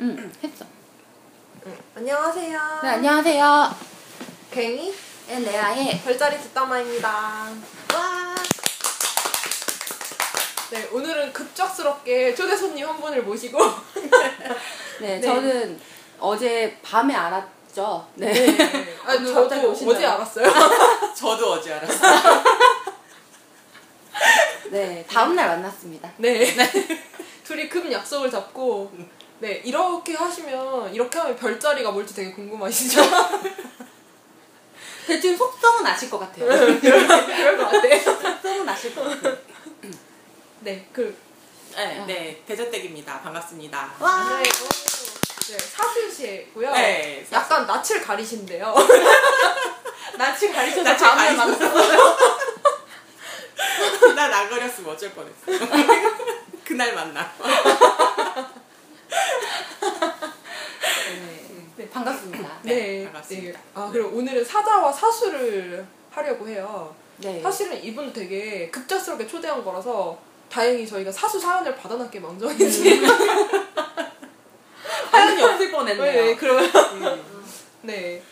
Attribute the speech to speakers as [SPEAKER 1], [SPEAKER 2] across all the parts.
[SPEAKER 1] 응, 했어.
[SPEAKER 2] 안녕하세요.
[SPEAKER 1] 네, 안녕하세요.
[SPEAKER 2] 갱이
[SPEAKER 1] 레아의
[SPEAKER 2] 별자리 뒷담화입니다. 와. 네, 오늘은 급작스럽게 초대 손님 한 분을 모시고
[SPEAKER 1] 네,
[SPEAKER 2] 네.
[SPEAKER 1] 저는 어제 밤에 알았죠. 네.
[SPEAKER 2] 네. 아, 저도. 어제 알았어요.
[SPEAKER 3] 저도 어제 알았어요.
[SPEAKER 1] 네, 다음 날 만났습니다.
[SPEAKER 2] 네. 둘이 큰 약속을 잡고 네, 이렇게 하시면 이렇게 하면 별자리가 뭘지 되게 궁금하시죠?
[SPEAKER 1] 대충 속성은 아실 것 같아요.
[SPEAKER 2] 그럴 것 같아요.
[SPEAKER 1] 속성은 아실 것 같아요.
[SPEAKER 2] 네, 그
[SPEAKER 3] 네, 네, 대저댁입니다. 반갑습니다.
[SPEAKER 1] 와.
[SPEAKER 2] 네, 네, 사수시고요.
[SPEAKER 3] 네, 사수.
[SPEAKER 2] 약간 낯을 가리신데요.
[SPEAKER 3] 낯을
[SPEAKER 1] 다음 날
[SPEAKER 3] 가리셔서.
[SPEAKER 1] 만났어.
[SPEAKER 3] 나안 그렸으면 어쩔 뻔했어. 그날 만나.
[SPEAKER 1] 네. 네, 반갑습니다.
[SPEAKER 3] 네, 반갑습니다.
[SPEAKER 2] 네. 아, 그리고 오늘은 사자와 사수를 하려고 해요.
[SPEAKER 1] 네.
[SPEAKER 2] 사실은 이분 되게 급작스럽게 초대한 거라서 다행히 저희가 사수 사연을 받아놨게 망정이지.
[SPEAKER 1] 사연이 없을 뻔했네요.
[SPEAKER 2] 네, 그러면
[SPEAKER 3] 음,
[SPEAKER 2] 네.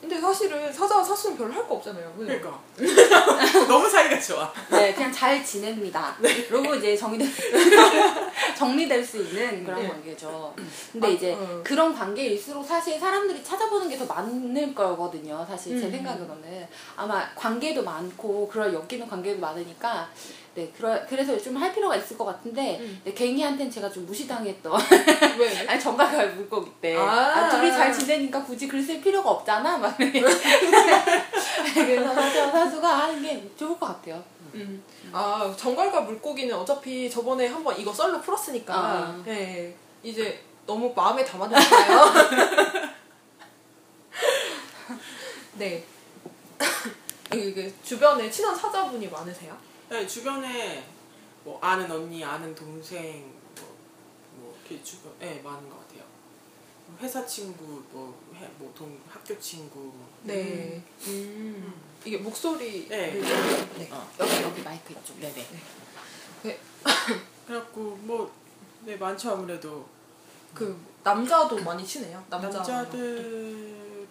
[SPEAKER 2] 근데 사실은 사자와 사수는 별로 할 거 없잖아요. 그죠?
[SPEAKER 3] 그러니까. 너무 사이가 좋아.
[SPEAKER 1] 네, 그냥 잘 지냅니다. 그리고 이제 정리될 정리될 수 있는 그런
[SPEAKER 2] 네.
[SPEAKER 1] 관계죠. 근데
[SPEAKER 2] 아,
[SPEAKER 1] 이제
[SPEAKER 2] 어.
[SPEAKER 1] 그런 관계일수록 사실 사람들이 찾아보는 게 더 많을 거거든요. 사실 제
[SPEAKER 2] 음.
[SPEAKER 1] 생각으로는 아마 관계도 많고 그럴 엮이는 관계도 많으니까 네, 그러, 그래서 좀 할 필요가 있을 것 같은데
[SPEAKER 2] 음.
[SPEAKER 1] 네, 갱이한테는 제가 좀 무시당했던
[SPEAKER 2] 왜?
[SPEAKER 1] 아니 정갈가 물고기 때
[SPEAKER 2] 아.
[SPEAKER 1] 아, 둘이 잘 지내니까 굳이 글 쓸 필요가 없잖아 막 그래서 사수와 사수가 하는 게 좋을 것 같아요.
[SPEAKER 2] 음. 아 정갈과 물고기는 어차피 저번에 한번 이거 썰로 풀었으니까
[SPEAKER 1] 아.
[SPEAKER 2] 네, 이제 너무 마음에 담아두잖아요. 네. 이게 주변에 친한 사자분이 많으세요?
[SPEAKER 3] 네, 주변에 뭐 아는 언니, 아는 동생, 뭐, 뭐 이렇게 주변, 네, 많은 것 같아요. 회사 친구, 뭐, 해, 뭐 동, 학교 친구.
[SPEAKER 2] 네. 음. 이게 목소리.
[SPEAKER 3] 네.
[SPEAKER 2] 네.
[SPEAKER 3] 어.
[SPEAKER 1] 여기 여기 마이크 있죠.
[SPEAKER 3] 네네.
[SPEAKER 2] 네.
[SPEAKER 3] 그래갖고 뭐, 네, 많죠 아무래도.
[SPEAKER 2] 그 남자도 많이 친해요. 남자.
[SPEAKER 3] 남자들은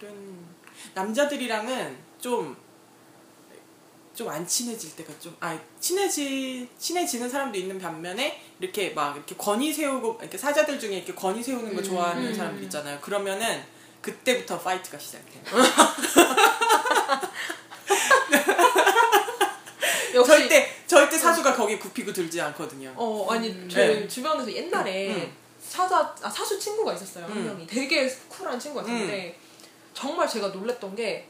[SPEAKER 3] 남자들이랑은 좀 좀 안 친해질 때가 좀 아 친해지 친해지는 사람도 있는 반면에 이렇게 막 이렇게 권위 세우고 이렇게 사자들 중에 이렇게 권위 세우는 거 좋아하는
[SPEAKER 2] 음.
[SPEAKER 3] 사람들 있잖아요. 그러면은 그때부터 파이트가 시작돼요.
[SPEAKER 2] 역시
[SPEAKER 3] 절대 절대 사수가 거기 굽히고 들지 않거든요.
[SPEAKER 2] 어 아니
[SPEAKER 1] 음.
[SPEAKER 3] 네.
[SPEAKER 2] 주변에서 옛날에
[SPEAKER 3] 음.
[SPEAKER 2] 사자 아 사수 친구가 있었어요 한
[SPEAKER 3] 음.
[SPEAKER 2] 명이 되게 쿨한 친구가 있었는데 정말 제가 놀랬던 게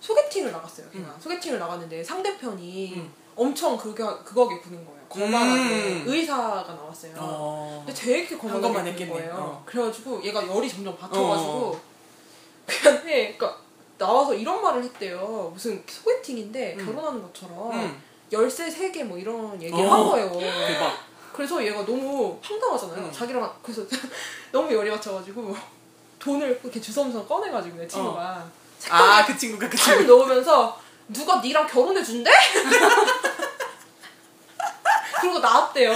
[SPEAKER 2] 소개팅을 나갔어요 걔가
[SPEAKER 3] 음.
[SPEAKER 2] 소개팅을 나갔는데 상대편이
[SPEAKER 3] 음.
[SPEAKER 2] 엄청 그거 그거게 구는 거예요 거만하게
[SPEAKER 3] 음.
[SPEAKER 2] 의사가 나왔어요
[SPEAKER 3] 어.
[SPEAKER 2] 근데 되게
[SPEAKER 3] 한
[SPEAKER 2] 거만하게 구는. 거예요
[SPEAKER 3] 어.
[SPEAKER 2] 그래가지고 얘가 열이 점점 받쳐가지고
[SPEAKER 3] 어.
[SPEAKER 2] 근데 그러니까 나와서 이런 말을 했대요 무슨 소개팅인데
[SPEAKER 3] 음.
[SPEAKER 2] 결혼하는 것처럼
[SPEAKER 3] 음.
[SPEAKER 2] 열쇠 세 개 뭐 이런 얘기를
[SPEAKER 3] 어.
[SPEAKER 2] 한 거예요
[SPEAKER 3] 대박.
[SPEAKER 2] 그래서 얘가 너무 황당하잖아요.
[SPEAKER 3] 음.
[SPEAKER 2] 자기랑 그래서 너무 열이 받쳐가지고 돈을 이렇게 주섬주섬 꺼내가지고 내 친구가
[SPEAKER 3] 아 그 친구가
[SPEAKER 2] 그탁
[SPEAKER 3] 친구.
[SPEAKER 2] 넣으면서 누가 니랑 결혼해 준대? 그러고 나왔대요.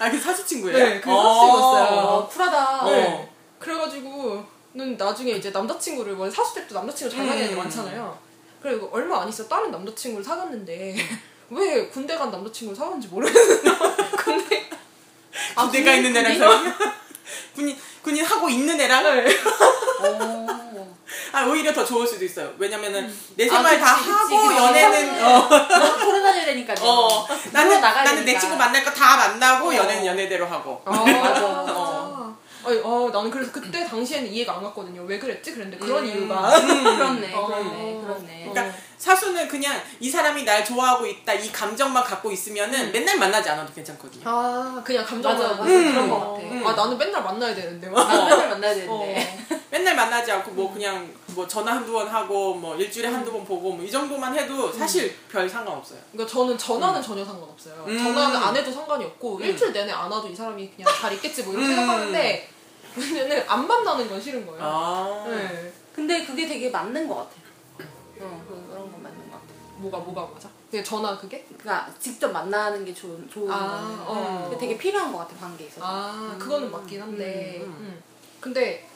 [SPEAKER 3] 아 그 사수 친구예요.
[SPEAKER 2] 네, 그 사수 친구였어요.
[SPEAKER 1] 어, 쿨하다.
[SPEAKER 3] 어.
[SPEAKER 2] 네. 그래가지고 는 나중에 이제 남자친구를 뭐 사수 때도 남자친구 잘 사귀는 게
[SPEAKER 3] 음.
[SPEAKER 2] 많잖아요. 그리고 얼마 안 있어 다른 남자친구를 사귀었는데 왜 군대 간 남자친구를 사귀었는지 모르겠어요. 근데
[SPEAKER 1] 아,
[SPEAKER 3] 군대가
[SPEAKER 1] 군인-
[SPEAKER 3] 있는 애랑
[SPEAKER 1] 군인?
[SPEAKER 3] 군인 군인 하고 있는 애랑
[SPEAKER 2] 네.
[SPEAKER 1] 어.
[SPEAKER 3] 아 오히려 더 좋을 수도 있어요. 왜냐면은 내
[SPEAKER 1] 아,
[SPEAKER 3] 생활 다
[SPEAKER 1] 그치, 그치,
[SPEAKER 3] 하고. 연애는 어,
[SPEAKER 1] 돌아다녀야 되니까요.
[SPEAKER 3] 어 나는
[SPEAKER 1] 나가야
[SPEAKER 3] 나는 내
[SPEAKER 1] 되니까.
[SPEAKER 3] 친구 만날 거 다 만나고
[SPEAKER 1] 어.
[SPEAKER 3] 연애는 연애대로 하고.
[SPEAKER 2] 아,
[SPEAKER 1] 맞아.
[SPEAKER 2] 어. 아니, 어, 나는 그래서 그때 당시에는 이해가 안 갔거든요. 왜 그랬지? 그랬는데 그런
[SPEAKER 3] 음.
[SPEAKER 2] 이유가.
[SPEAKER 1] 그렇네,
[SPEAKER 2] 어.
[SPEAKER 1] 그렇네, 그렇네.
[SPEAKER 3] 그러니까 사수는 그냥 이 사람이 날 좋아하고 있다 이 감정만 갖고 있으면은 맨날 만나지 않아도 괜찮거든요.
[SPEAKER 2] 아, 그냥 감정만
[SPEAKER 1] 맞아, 맞아.
[SPEAKER 2] 그런
[SPEAKER 1] 음.
[SPEAKER 2] 거 같아.
[SPEAKER 3] 음.
[SPEAKER 2] 아, 나는 맨날 만나야 되는데. 막.
[SPEAKER 1] 만나야 만나야 되는데.
[SPEAKER 3] 맨날 만나지 않고 뭐 그냥 뭐 전화 한두 번 하고 뭐 일주일에 한두 번 보고 뭐 이 정도만 해도 사실 별 상관없어요.
[SPEAKER 2] 그러니까 저는 전화는 전혀 상관없어요.
[SPEAKER 3] 음.
[SPEAKER 2] 전화는 안 해도 상관이 없고 일주일 내내 안 와도 이 사람이 그냥 잘 있겠지 뭐 이런
[SPEAKER 3] 음.
[SPEAKER 2] 생각하는데 문제는 안 만나는 건 싫은 거예요.
[SPEAKER 3] 아.
[SPEAKER 2] 네.
[SPEAKER 1] 근데 그게 되게 맞는 것 같아. 어, 그- 그런 건 맞는 것 같아.
[SPEAKER 2] 뭐가 뭐가 맞아? 그게 전화 그게?
[SPEAKER 1] 그러니까 직접 만나는 게 좋은 좋은
[SPEAKER 2] 아,
[SPEAKER 1] 거는
[SPEAKER 2] 어.
[SPEAKER 1] 그게 되게 필요한 것 같아 관계에서.
[SPEAKER 2] 아 그거는 맞긴 한데
[SPEAKER 3] 음, 음.
[SPEAKER 2] 음. 근데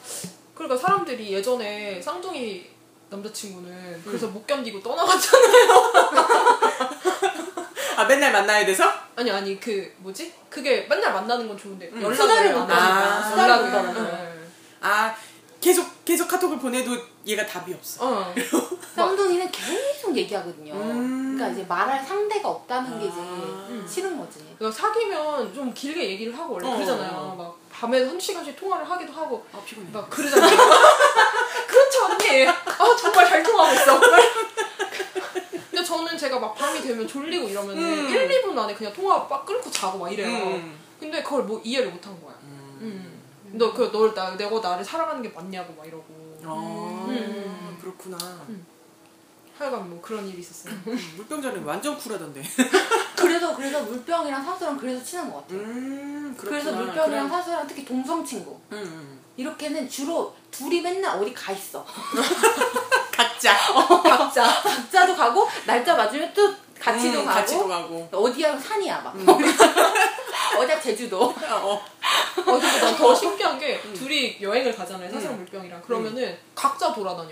[SPEAKER 2] 그러니까 사람들이 예전에 쌍둥이 남자친구는 그래서 못 견디고 떠나갔잖아요.
[SPEAKER 3] 아 맨날 만나야 돼서?
[SPEAKER 2] 아니 아니 그 뭐지? 그게 맨날 만나는 건 좋은데
[SPEAKER 3] 음.
[SPEAKER 2] 연락을
[SPEAKER 1] 못
[SPEAKER 2] 하니까.
[SPEAKER 3] 하니까.
[SPEAKER 1] 수다를 못
[SPEAKER 2] 연락을.
[SPEAKER 1] 하니까.
[SPEAKER 2] 응.
[SPEAKER 3] 아 계속 계속 카톡을 보내도 얘가 답이 없어.
[SPEAKER 2] 어.
[SPEAKER 1] 쌍둥이는 계속 얘기하거든요.
[SPEAKER 3] 음.
[SPEAKER 1] 그러니까 이제 말할 상대가 없다는 게 이제
[SPEAKER 3] 아.
[SPEAKER 1] 싫은 거지.
[SPEAKER 2] 그러니까 사귀면 좀 길게 얘기를 하고 원래
[SPEAKER 3] 어.
[SPEAKER 2] 그러잖아요. 막 밤에 한 시간씩 통화를 하기도 하고
[SPEAKER 3] 아 피곤해.
[SPEAKER 2] 막 그러잖아요. 그렇죠 언니. 아 정말 잘 통하고 있어. 근데 저는 제가 막 밤이 되면 졸리고 이러면은
[SPEAKER 3] 음.
[SPEAKER 2] 1, 2분 만에 그냥 통화 빡 끊고 자고 막 이래요.
[SPEAKER 3] 음.
[SPEAKER 2] 근데 그걸 뭐 이해를 못한 거야.
[SPEAKER 3] 음.
[SPEAKER 2] 음. 너그널 나, 내가 나를 사랑하는 게 맞냐고 막 이러고.
[SPEAKER 3] 어,
[SPEAKER 2] 음.
[SPEAKER 3] 그렇구나.
[SPEAKER 2] 하여간 뭐 그런 일이 있었어요.
[SPEAKER 3] 음, 물병자는 완전 쿨하던데.
[SPEAKER 1] 그래서 그래서 물병이랑 사수랑 그래서 친한 것 같아. 요
[SPEAKER 3] 음,
[SPEAKER 1] 그래서. 물병이랑
[SPEAKER 3] 그래.
[SPEAKER 1] 사수랑 특히 동성 친구
[SPEAKER 3] 음, 음.
[SPEAKER 1] 이렇게는 주로 둘이 맨날 어디 가 있어.
[SPEAKER 3] 각자.
[SPEAKER 1] 각자 각자도 가고 날짜 맞으면 또 같이도
[SPEAKER 3] 음,
[SPEAKER 1] 가고
[SPEAKER 3] 같이도 가고.
[SPEAKER 1] 어디야 산이야 막. 어디야 제주도.
[SPEAKER 3] 어,
[SPEAKER 2] 어, 근데 난 더 신기한 게 둘이 여행을 가잖아요.
[SPEAKER 3] 음.
[SPEAKER 2] 물병이랑. 그러면은 각자 돌아다녀.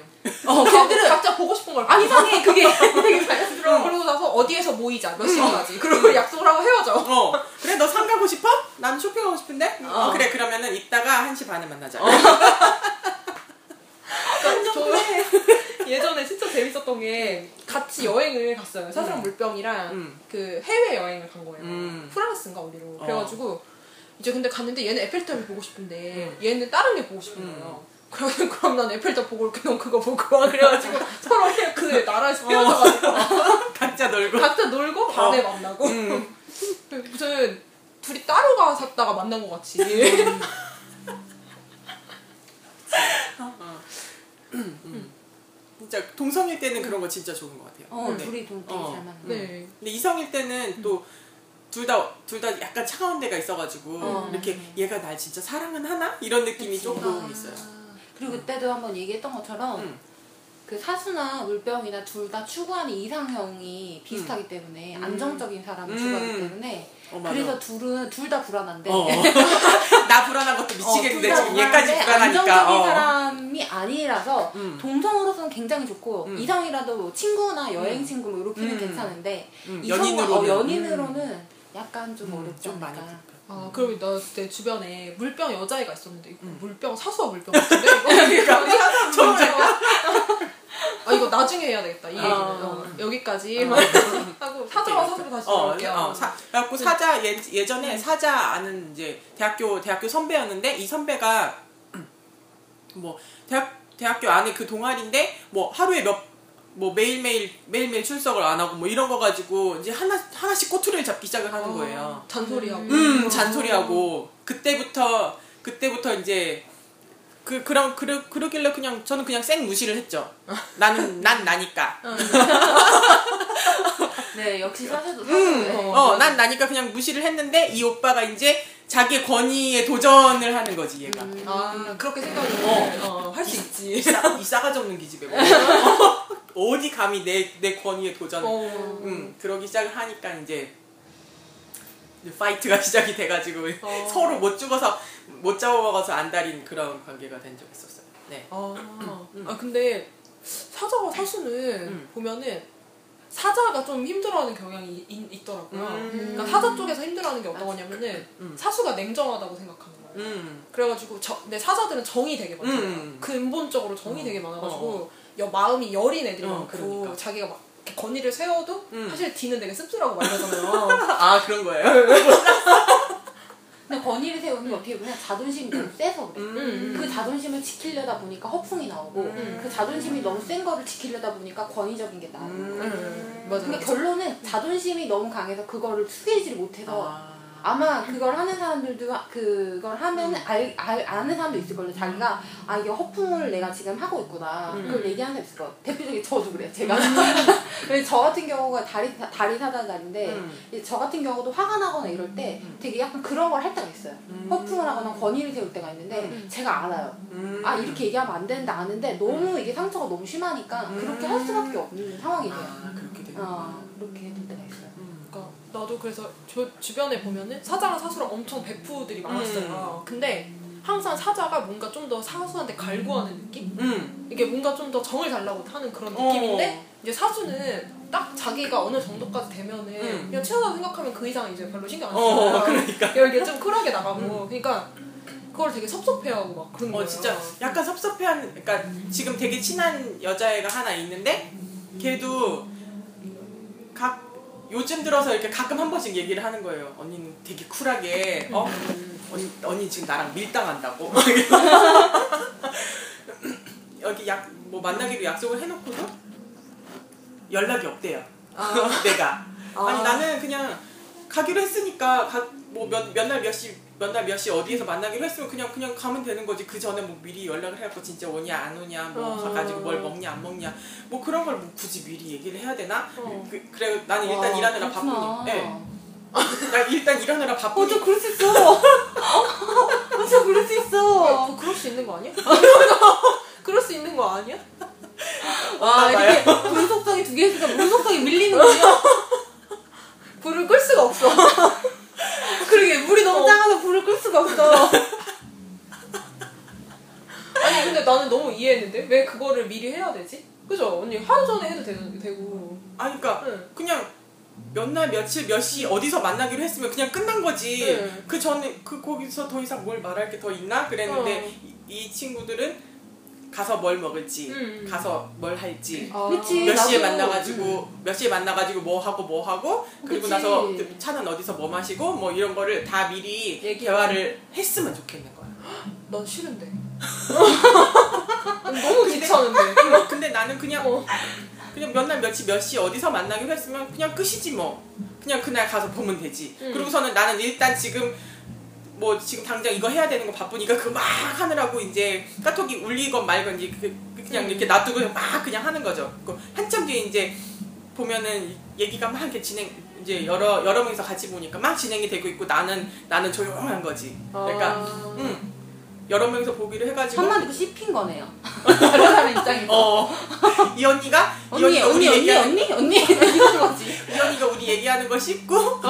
[SPEAKER 1] 어 걔들은
[SPEAKER 2] 각자 보고 싶은
[SPEAKER 1] 걸안
[SPEAKER 2] 봐.
[SPEAKER 1] 이상해 그게 되게 자연스러워.
[SPEAKER 2] 그러고 나서 어디에서 모이자 몇 시까지. 그리고 약속을 하고 헤어져.
[SPEAKER 3] 어. 그래 너산 가고 싶어? 난 쇼핑하고 싶은데? 어.
[SPEAKER 1] 어.
[SPEAKER 3] 그래 그러면은 이따가 1시 반에 만나자.
[SPEAKER 2] 그러니까 저 예전에 재밌었던 게 같이 여행을 갔어요. 사수랑
[SPEAKER 3] 음.
[SPEAKER 2] 물병이랑
[SPEAKER 3] 음.
[SPEAKER 2] 그 해외 여행을 간 거예요.
[SPEAKER 3] 음.
[SPEAKER 2] 프랑스인가 어디로.
[SPEAKER 3] 어.
[SPEAKER 2] 그래가지고 이제 근데 갔는데 얘는 에펠탑을 보고 싶은데
[SPEAKER 3] 음.
[SPEAKER 2] 얘는 다른 게 보고 싶은 거예요. 그럼, 그럼 난 에펠탑 보고 올게, 넌 그거 보고 와. 그래가지고 서로 그 나라에서 헤어져가지고
[SPEAKER 3] 각자 놀고.
[SPEAKER 2] 각자 놀고 밤에
[SPEAKER 3] 어.
[SPEAKER 2] 만나고
[SPEAKER 3] 음.
[SPEAKER 2] 무슨 둘이 따로 갔다가 만난 것 같이.
[SPEAKER 3] 진짜 동성일 때는 그런 거 진짜 좋은 것 같아요.
[SPEAKER 1] 어
[SPEAKER 3] 네.
[SPEAKER 1] 둘이 동 되게
[SPEAKER 3] 어.
[SPEAKER 1] 잘 맞는.
[SPEAKER 2] 네.
[SPEAKER 3] 근데 이성일 때는 또둘다 둘 다 약간 차가운 데가 있어가지고
[SPEAKER 1] 어.
[SPEAKER 3] 이렇게 얘가 날 진짜 사랑은 하나 이런 느낌이
[SPEAKER 1] 그치.
[SPEAKER 3] 조금
[SPEAKER 1] 아.
[SPEAKER 3] 있어요.
[SPEAKER 1] 그리고 그때도 한번 얘기했던 것처럼
[SPEAKER 3] 음.
[SPEAKER 1] 그 사수나 물병이나 둘 다 추구하는 이상형이 비슷하기 때문에
[SPEAKER 3] 음.
[SPEAKER 1] 안정적인 사람을
[SPEAKER 3] 음.
[SPEAKER 1] 추구하기 때문에
[SPEAKER 3] 어.
[SPEAKER 1] 그래서 둘은 둘 다 불안한데
[SPEAKER 3] 어. 나 불안한 것도 미치겠는데
[SPEAKER 1] 어,
[SPEAKER 3] 지금 얘까지 불안하니까.
[SPEAKER 1] 안정적인
[SPEAKER 3] 어.
[SPEAKER 1] 사람이 아니라서
[SPEAKER 3] 음.
[SPEAKER 1] 동성으로서는 굉장히 좋고
[SPEAKER 3] 음.
[SPEAKER 1] 이성이라도 뭐 친구나 여행
[SPEAKER 3] 음.
[SPEAKER 1] 친구 뭐 이렇게는
[SPEAKER 3] 음.
[SPEAKER 1] 괜찮은데
[SPEAKER 3] 음,
[SPEAKER 1] 이성과-
[SPEAKER 3] 연인으로는.
[SPEAKER 1] 어, 연인으로는 약간 좀
[SPEAKER 3] 음, 좀 많이.
[SPEAKER 2] 아, 그리고 나 그때 주변에 물병 여자애가 있었는데 이거
[SPEAKER 3] 음.
[SPEAKER 2] 물병 사수와 물병 같은데 이거 그러니까
[SPEAKER 3] 존재가.
[SPEAKER 2] 아 이거 나중에 해야 되겠다 이 얘기는
[SPEAKER 3] 아.
[SPEAKER 2] 어, 여기까지
[SPEAKER 3] 어.
[SPEAKER 2] 막 하고 사자와 사수로 다시
[SPEAKER 3] 어,
[SPEAKER 2] 돌아올게요.
[SPEAKER 3] 어, 사, 그래갖고 사자 예, 예전에 사자 아는 이제 대학교 대학교 선배였는데 이 선배가 뭐 대학 대학교 안에 그 동아리인데 뭐 하루에 몇 뭐 매일매일 매일매일 출석을 안 하고 뭐 이런 거 가지고 이제 하나 하나씩 꼬투리를 잡기 시작을 하는 거예요.
[SPEAKER 2] 잔소리하고
[SPEAKER 3] 음, 잔소리하고 그때부터 그때부터 이제 그 그런 그러 그러길래 그냥 저는 그냥 쌩 무시를 했죠. 나는 난 나니까.
[SPEAKER 1] 네 역시 사수도
[SPEAKER 3] 음,
[SPEAKER 1] 사수네.
[SPEAKER 3] 어, 난 나니까 그냥 무시를 했는데 이 오빠가 이제 자기 권위에 도전을 하는 거지 얘가.
[SPEAKER 2] 아 그렇게 생각을
[SPEAKER 3] 어.
[SPEAKER 2] 어, 할 수 있지
[SPEAKER 3] 이, 싸, 이 싸가지 없는 기집애. 뭐. 어디 감히 내, 내 권위에 도전을.
[SPEAKER 2] 어.
[SPEAKER 3] 음, 그러기 시작을 하니까 이제, 이제 파이트가 시작이 돼가지고
[SPEAKER 2] 어.
[SPEAKER 3] 서로 못 죽어서 못 잡아먹어서 안달인 그런 관계가 된 적이 있었어요. 네.
[SPEAKER 2] 아,
[SPEAKER 3] 음.
[SPEAKER 2] 아 근데 사자와 사수는
[SPEAKER 3] 음.
[SPEAKER 2] 보면은 사자가 좀 힘들어하는 경향이 있, 있더라고요.
[SPEAKER 3] 음.
[SPEAKER 2] 그러니까 사자 쪽에서 힘들어하는 게 어떤 거냐면은
[SPEAKER 3] 음.
[SPEAKER 2] 사수가 냉정하다고 생각하는 거예요.
[SPEAKER 3] 음.
[SPEAKER 2] 그래가지고 저, 근데 사자들은 정이 되게 많잖아요.
[SPEAKER 3] 음.
[SPEAKER 2] 근본적으로 정이
[SPEAKER 3] 어.
[SPEAKER 2] 되게 많아가지고
[SPEAKER 3] 어.
[SPEAKER 2] 여, 마음이 여린 애들이
[SPEAKER 3] 어,
[SPEAKER 2] 많고
[SPEAKER 3] 그러니까.
[SPEAKER 2] 자기가 막 건의를 세워도
[SPEAKER 3] 음.
[SPEAKER 2] 사실 뒤는 되게 씁쓸하고 말하잖아요.
[SPEAKER 3] 아, 그런 거예요?
[SPEAKER 1] 근데 권위를 세우는 게 어떻게 보면 자존심이 너무 세서 그래.
[SPEAKER 2] 음.
[SPEAKER 1] 그 자존심을 지키려다 보니까 허풍이 나오고
[SPEAKER 3] 음.
[SPEAKER 1] 그 자존심이 너무 센 거를 지키려다 보니까 권위적인 게 나오고
[SPEAKER 2] 음. 맞아.
[SPEAKER 1] 근데 결론은 자존심이 너무 강해서 그거를 숙이지 못해서
[SPEAKER 3] 아.
[SPEAKER 1] 아마 그걸 하는 사람들도 하- 그걸 하면 알, 알, 아는 사람도 있을 걸요. 자기가 아 이게 허풍을 내가 지금 하고 있구나.
[SPEAKER 3] 음.
[SPEAKER 1] 그걸 얘기하는 사람 있을 거예요. 대표적인 저도 그래요. 제가. 그래서 저 같은 경우가 다리 다리 사다자인데
[SPEAKER 3] 음.
[SPEAKER 1] 저 같은 경우도 화가 나거나 이럴 때 되게 약간 그런 걸 할 때가 있어요.
[SPEAKER 3] 음.
[SPEAKER 1] 허풍을 하거나 권위를 세울 때가 있는데
[SPEAKER 2] 음.
[SPEAKER 1] 제가 알아요.
[SPEAKER 3] 음.
[SPEAKER 1] 아 이렇게 얘기하면 안 되는데 아는데 너무 이게 상처가 너무 심하니까
[SPEAKER 3] 음.
[SPEAKER 1] 그렇게 할 수밖에 없는 상황이 돼요.
[SPEAKER 3] 아, 그렇게 되는
[SPEAKER 1] 어. 그렇게 될 때가 있어요.
[SPEAKER 3] 음.
[SPEAKER 2] 나도 그래서 저 주변에 보면은 사자랑 사수랑 엄청 베프들이 많았어요. 근데 항상 사자가 뭔가 좀 더 사수한테 갈구하는 느낌?
[SPEAKER 3] 음.
[SPEAKER 2] 이게 뭔가 좀 더 정을 달라고 하는 그런
[SPEAKER 3] 어.
[SPEAKER 2] 느낌인데 이제 사수는 딱 자기가 어느 정도까지 되면은
[SPEAKER 3] 음.
[SPEAKER 2] 그냥 친하다고 생각하면 그 이상 이제 별로 신경 안
[SPEAKER 3] 어,
[SPEAKER 2] 써요.
[SPEAKER 3] 그러니까.
[SPEAKER 2] 이렇게 좀 쿨하게 나가고 그러니까 그걸 되게 섭섭해하고 막 그런 거예요.
[SPEAKER 3] 어 진짜 약간 섭섭해하는 그러니까 지금 되게 친한 여자애가 하나 있는데 걔도 각 요즘 들어서 이렇게 가끔 한 번씩 얘기를 하는 거예요. 언니는 되게 쿨하게 어 언니, 언니 지금 나랑 밀당한다고 여기 약 뭐 만나기로 약속을 해놓고도 연락이 없대요. 내가 아니
[SPEAKER 2] 아.
[SPEAKER 3] 나는 그냥 가기로 했으니까 뭐몇 날몇시 몇 날 몇 시 어디에서 만나기로 했으면 그냥 그냥 가면 되는 거지 그 전에 뭐 미리 연락을 해갖고 진짜 오냐 안 오냐 뭐
[SPEAKER 2] 어.
[SPEAKER 3] 가가지고 뭘 먹냐 안 먹냐 뭐 그런 걸 뭐 굳이 미리 얘기를 해야 되나
[SPEAKER 2] 어.
[SPEAKER 3] 그, 그래 나는 일단
[SPEAKER 1] 와,
[SPEAKER 3] 일하느라
[SPEAKER 1] 그렇구나.
[SPEAKER 3] 바쁘니 예. 나 일단 일하느라 바쁘니
[SPEAKER 1] 어, 저 그럴 수 있어. 어, 저 그럴 수 있어.
[SPEAKER 2] 어, 그럴 수 있는 거 아니야? 그럴 수 있는 거 아니야?
[SPEAKER 1] 와, 이렇게 불속성이 두 개 있으니까 물속성이 밀리는군요.
[SPEAKER 2] 불을 끌 수가 없어.
[SPEAKER 1] 그러게, 물이 너무 작아서 불을 끌 수가 없어.
[SPEAKER 2] 아니 근데 나는 너무 이해했는데 왜 그거를 미리 해야 되지? 그죠? 언니 하루 전에 해도 되는 되고.
[SPEAKER 3] 아니 그러니까
[SPEAKER 2] 응.
[SPEAKER 3] 그냥 몇 날 며칠 몇 시 어디서 만나기로 했으면 그냥 끝난 거지
[SPEAKER 2] 네.
[SPEAKER 3] 그 전에 그 거기서 더 이상 뭘 말할 게 더 있나 그랬는데
[SPEAKER 2] 어.
[SPEAKER 3] 이, 이 친구들은 가서 뭘 먹을지
[SPEAKER 2] 음.
[SPEAKER 3] 가서 뭘 할지
[SPEAKER 2] 아.
[SPEAKER 1] 그치.
[SPEAKER 3] 몇 시에
[SPEAKER 1] 나도-
[SPEAKER 3] 만나가지고 몇 시에 만나가지고 뭐 하고 뭐 하고 그리고
[SPEAKER 1] 그치.
[SPEAKER 3] 나서 그 차는 어디서 뭐 마시고 뭐 이런 거를 다 미리
[SPEAKER 2] 얘기하고.
[SPEAKER 3] 대화를 했으면 좋겠는 거야.
[SPEAKER 2] 난 싫은데. 난 너무 귀찮은데.
[SPEAKER 3] 근데 나는 그냥
[SPEAKER 2] 어.
[SPEAKER 3] 그냥 몇 날 며칠 몇 시 어디서 만나기로 했으면 그냥 끝이지 뭐. 그냥 그날 가서 보면 되지.
[SPEAKER 2] 음.
[SPEAKER 3] 그리고서는 나는 일단 지금 뭐 지금 당장 이거 해야 되는 거 바쁘니까 그거 막 하느라고 이제 카톡이 울리건 말건 이제 그- 그- 그냥
[SPEAKER 2] 음.
[SPEAKER 3] 이렇게 놔두고 막 그냥 하는 거죠. 그 한참 뒤에 이제 보면은 얘기가 막 이렇게 진행 이제 여러 여러 명이서 같이 보니까 막 진행이 되고 있고 나는 나는 조용한 거지. 그러니까
[SPEAKER 2] 아.
[SPEAKER 3] 음, 여러 명이서 보기로 해가지고
[SPEAKER 1] 한마디로 씹힌 거네요. 다른 사람 입장에서.
[SPEAKER 3] 어, 이 언니가 이
[SPEAKER 1] 언니,
[SPEAKER 3] 언니가
[SPEAKER 1] 언니,
[SPEAKER 3] 우리
[SPEAKER 1] 언니,
[SPEAKER 3] 얘기하는
[SPEAKER 1] 언니, 언니, 이런 거지.
[SPEAKER 3] 이 언니가 우리 얘기하는 거 씹고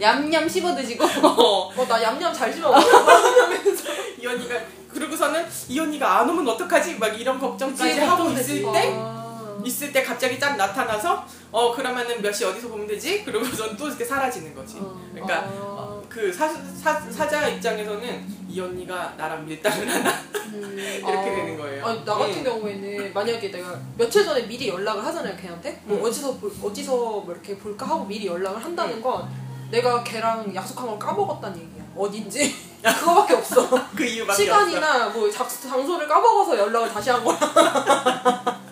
[SPEAKER 1] 얌얌 씹어 드시고.
[SPEAKER 3] 어,
[SPEAKER 2] 어, 나 얌얌 잘 집어.
[SPEAKER 3] 이 언니가 그러고서는 이 언니가 안 오면 어떡하지 막 이런 걱정까지
[SPEAKER 1] 그치,
[SPEAKER 3] 하고. 있을 때
[SPEAKER 2] 아.
[SPEAKER 3] 있을 때 갑자기 짠 나타나서 어 그러면은 몇 시 어디서 보면 되지? 그러고선 또 이렇게 사라지는 거지.
[SPEAKER 1] 어.
[SPEAKER 3] 그러니까
[SPEAKER 2] 아.
[SPEAKER 3] 그 사, 사, 사자 입장에서는 이 언니가 나랑 밀당을 하나
[SPEAKER 1] 음.
[SPEAKER 3] 이렇게
[SPEAKER 2] 아.
[SPEAKER 3] 되는 거예요.
[SPEAKER 2] 아니, 나 같은
[SPEAKER 3] 음.
[SPEAKER 2] 경우에는 만약에 내가 며칠 전에 미리 연락을 하잖아요 걔한테 뭐
[SPEAKER 3] 음.
[SPEAKER 2] 어디서 볼, 어디서 뭐 이렇게 볼까 하고 미리 연락을 한다는 건 내가 걔랑 약속한 걸 까먹었다는 얘기야 어딘지 그거밖에 없어
[SPEAKER 3] 그 이유밖에 없어.
[SPEAKER 2] 시간이나 뭐 작, 장소를 까먹어서 연락을 다시 한 거야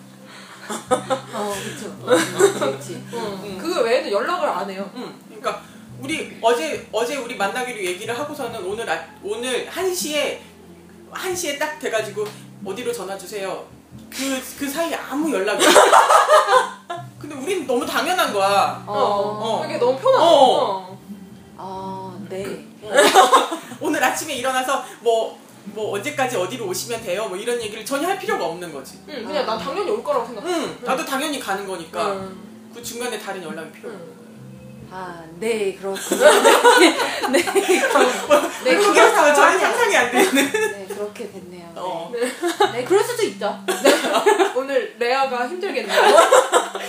[SPEAKER 1] 어, 그쵸. 어, 그렇지.
[SPEAKER 2] 응. 그거 외에는 연락을 안 해요
[SPEAKER 3] 응. 그러니까 우리 어제 어제 우리 만나기로 얘기를 하고서는 오늘 아, 오늘 1시에 1시에 딱 돼 가지고 어디로 전화 주세요. 그 그 사이에 아무 연락이 없어. 근데 우린 너무 당연한 거야.
[SPEAKER 2] 어,
[SPEAKER 3] 어.
[SPEAKER 2] 이게 너무 편하죠
[SPEAKER 3] 어.
[SPEAKER 1] 아, 네.
[SPEAKER 3] 오늘 아침에 일어나서 뭐 뭐 언제까지 어디로 오시면 돼요? 뭐 이런 얘기를 전혀 할 필요가 없는 거지.
[SPEAKER 2] 응, 그냥 난 당연히 올 거라고 생각해
[SPEAKER 3] 응. 나도 당연히 가는 거니까
[SPEAKER 2] 응.
[SPEAKER 3] 그 중간에 다른 연락이 필요 없어.
[SPEAKER 2] 응.
[SPEAKER 1] 아, 네, 그렇군요. 네, 네, 그럼, 네,
[SPEAKER 3] 그게
[SPEAKER 1] 그렇다고
[SPEAKER 3] 전혀
[SPEAKER 1] 하죠.
[SPEAKER 3] 상상이 안 되는.
[SPEAKER 1] 네, 그렇게 됐네요. 네.
[SPEAKER 3] 어.
[SPEAKER 1] 네, 그럴 수도 있죠.
[SPEAKER 2] 오늘 레아가 힘들겠네요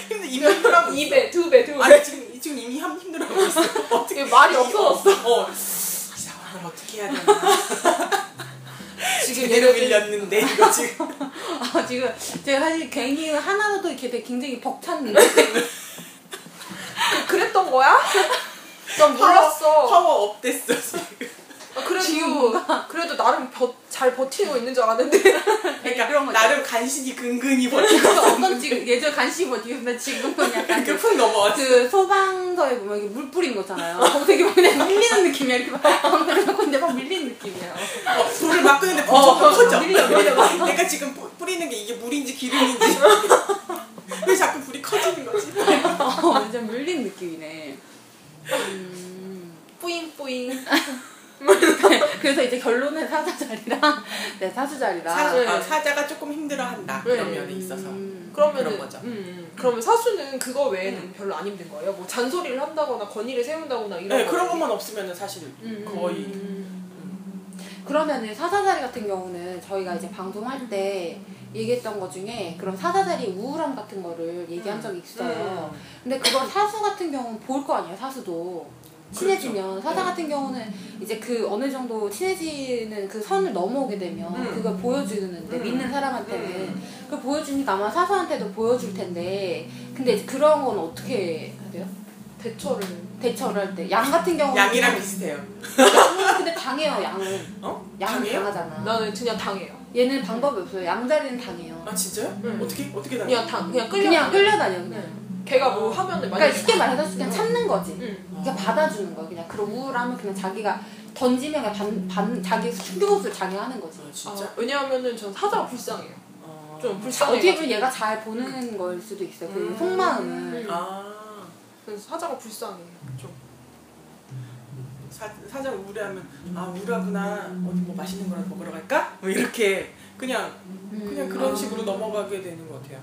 [SPEAKER 3] 근데 이미 힘들어하고 있어.
[SPEAKER 2] 2배, 2배, 2배
[SPEAKER 3] 아니 지금 지금 이미 함 힘들어하고 있어. 어떻게
[SPEAKER 2] 말이
[SPEAKER 3] 이-
[SPEAKER 2] 없어졌어.
[SPEAKER 3] 어, 어. 이 상황을 어떻게 해야 되나?
[SPEAKER 2] 지금 얘네들-
[SPEAKER 3] 밀렸는데 이거 지금.
[SPEAKER 1] 아, 지금 제가 사실 괭이 하나로도 이렇게 되게 굉장히 벅찼는데.
[SPEAKER 2] 그- 그랬던 거야? 난 몰랐어.
[SPEAKER 3] 파워 업 됐어 지금.
[SPEAKER 2] 아, 그래도 그래도 나름 버, 잘 버티고 있는 줄 알았는데.
[SPEAKER 3] 그러니까
[SPEAKER 1] 그런 거죠.
[SPEAKER 3] 나름 간신히 근근히 버티고
[SPEAKER 1] 어떤 지금 예전 간식이 버티는데 지금은 약간
[SPEAKER 3] 이렇게 푹 넘어왔어.
[SPEAKER 1] 그 소방서에 보면 이렇게 물 뿌린 거잖아요. 막 그냥 밀리는 느낌이야. 이렇게 막 놓고 있는데 막 밀리는 느낌이에요.
[SPEAKER 3] 어, 불을 막 끄는데
[SPEAKER 1] 어,
[SPEAKER 3] 커져.
[SPEAKER 1] 밀려, 밀려.
[SPEAKER 3] 내가 지금 뿌, 뿌리는 게 이게 물인지 기름인지 왜 자꾸 불이 커지는 거지?
[SPEAKER 1] 어, 완전 밀린 느낌이네. 음.
[SPEAKER 2] 뿌잉뿌잉.
[SPEAKER 1] 그래서 이제 결론은 사자 자리랑 네 사수 자리랑
[SPEAKER 3] 사,
[SPEAKER 2] 네.
[SPEAKER 3] 아, 사자가 조금 힘들어한다 그런
[SPEAKER 2] 네.
[SPEAKER 3] 면에 있어서.
[SPEAKER 1] 음.
[SPEAKER 2] 그러면은
[SPEAKER 3] 그런 거죠.
[SPEAKER 2] 음, 음. 그러면 사수는 그거 외에는 별로 안 힘든 거예요. 뭐 잔소리를 한다거나 건의를 세운다거나 이런
[SPEAKER 3] 네,
[SPEAKER 2] 거
[SPEAKER 3] 그런 것만 없으면 사실
[SPEAKER 2] 음,
[SPEAKER 3] 거의
[SPEAKER 2] 음.
[SPEAKER 1] 그러면은 사사자리 같은 경우는 저희가 이제 방송할 때 얘기했던 것 중에 그런 사사자리 우울함 같은 거를 얘기한 적이 있어요.
[SPEAKER 3] 음.
[SPEAKER 1] 근데 그걸 사수 같은 경우는 볼 거 아니에요, 사수도. 친해지면
[SPEAKER 3] 그렇죠.
[SPEAKER 1] 사자
[SPEAKER 3] 네.
[SPEAKER 1] 같은 경우는 이제 그 어느 정도 친해지는 그 선을 넘어오게 되면
[SPEAKER 3] 음.
[SPEAKER 1] 그걸 보여주는데
[SPEAKER 3] 음.
[SPEAKER 1] 믿는 사람한테는
[SPEAKER 3] 음.
[SPEAKER 1] 그걸 보여주니까 아마 사수한테도 보여줄 텐데 근데 이제 그런 건 어떻게 해야 돼요?
[SPEAKER 2] 대처를
[SPEAKER 1] 대처를 할 때 양 같은 경우는
[SPEAKER 3] 양이랑 비슷해요.
[SPEAKER 1] 양은 근데 당해요 양은
[SPEAKER 3] 어?
[SPEAKER 1] 양은
[SPEAKER 3] 당해요?
[SPEAKER 1] 당하잖아
[SPEAKER 2] 나는 그냥 당해요.
[SPEAKER 1] 얘는 방법이 없어요 양자리는 당해요
[SPEAKER 3] 아 진짜요?
[SPEAKER 2] 응.
[SPEAKER 3] 어떻게 어떻게 당해?
[SPEAKER 2] 그냥 당 그냥 끌려
[SPEAKER 1] 그냥 끌려다녀 그냥
[SPEAKER 2] 응. 걔가 뭐 하면은
[SPEAKER 1] 그러니까 쉽게 말해서 그냥 참는 거지
[SPEAKER 2] 응.
[SPEAKER 1] 그냥 받아주는 거야 그냥 그런 우울함을 그냥 자기가 던지면 그냥 반, 반, 자기 충격을 장애하는 거지
[SPEAKER 3] 아 진짜?
[SPEAKER 2] 아, 왜냐하면은 전 사자가 불쌍해요.
[SPEAKER 3] 어.
[SPEAKER 2] 좀
[SPEAKER 1] 자,
[SPEAKER 2] 불쌍해.
[SPEAKER 1] 어떻게 보면 얘가 잘 보는 걸 수도 있어요 그
[SPEAKER 3] 음.
[SPEAKER 1] 속마음을
[SPEAKER 2] 음.
[SPEAKER 3] 아
[SPEAKER 2] 그래서 사자가 불쌍해. 좀.
[SPEAKER 3] 사, 사장 우울해하면 아 우울하구나 어디 뭐 맛있는 거라도 먹으러 갈까? 뭐 이렇게 그냥 그냥
[SPEAKER 1] 음.
[SPEAKER 3] 그런
[SPEAKER 2] 아.
[SPEAKER 3] 식으로 넘어가게 되는 것 같아요.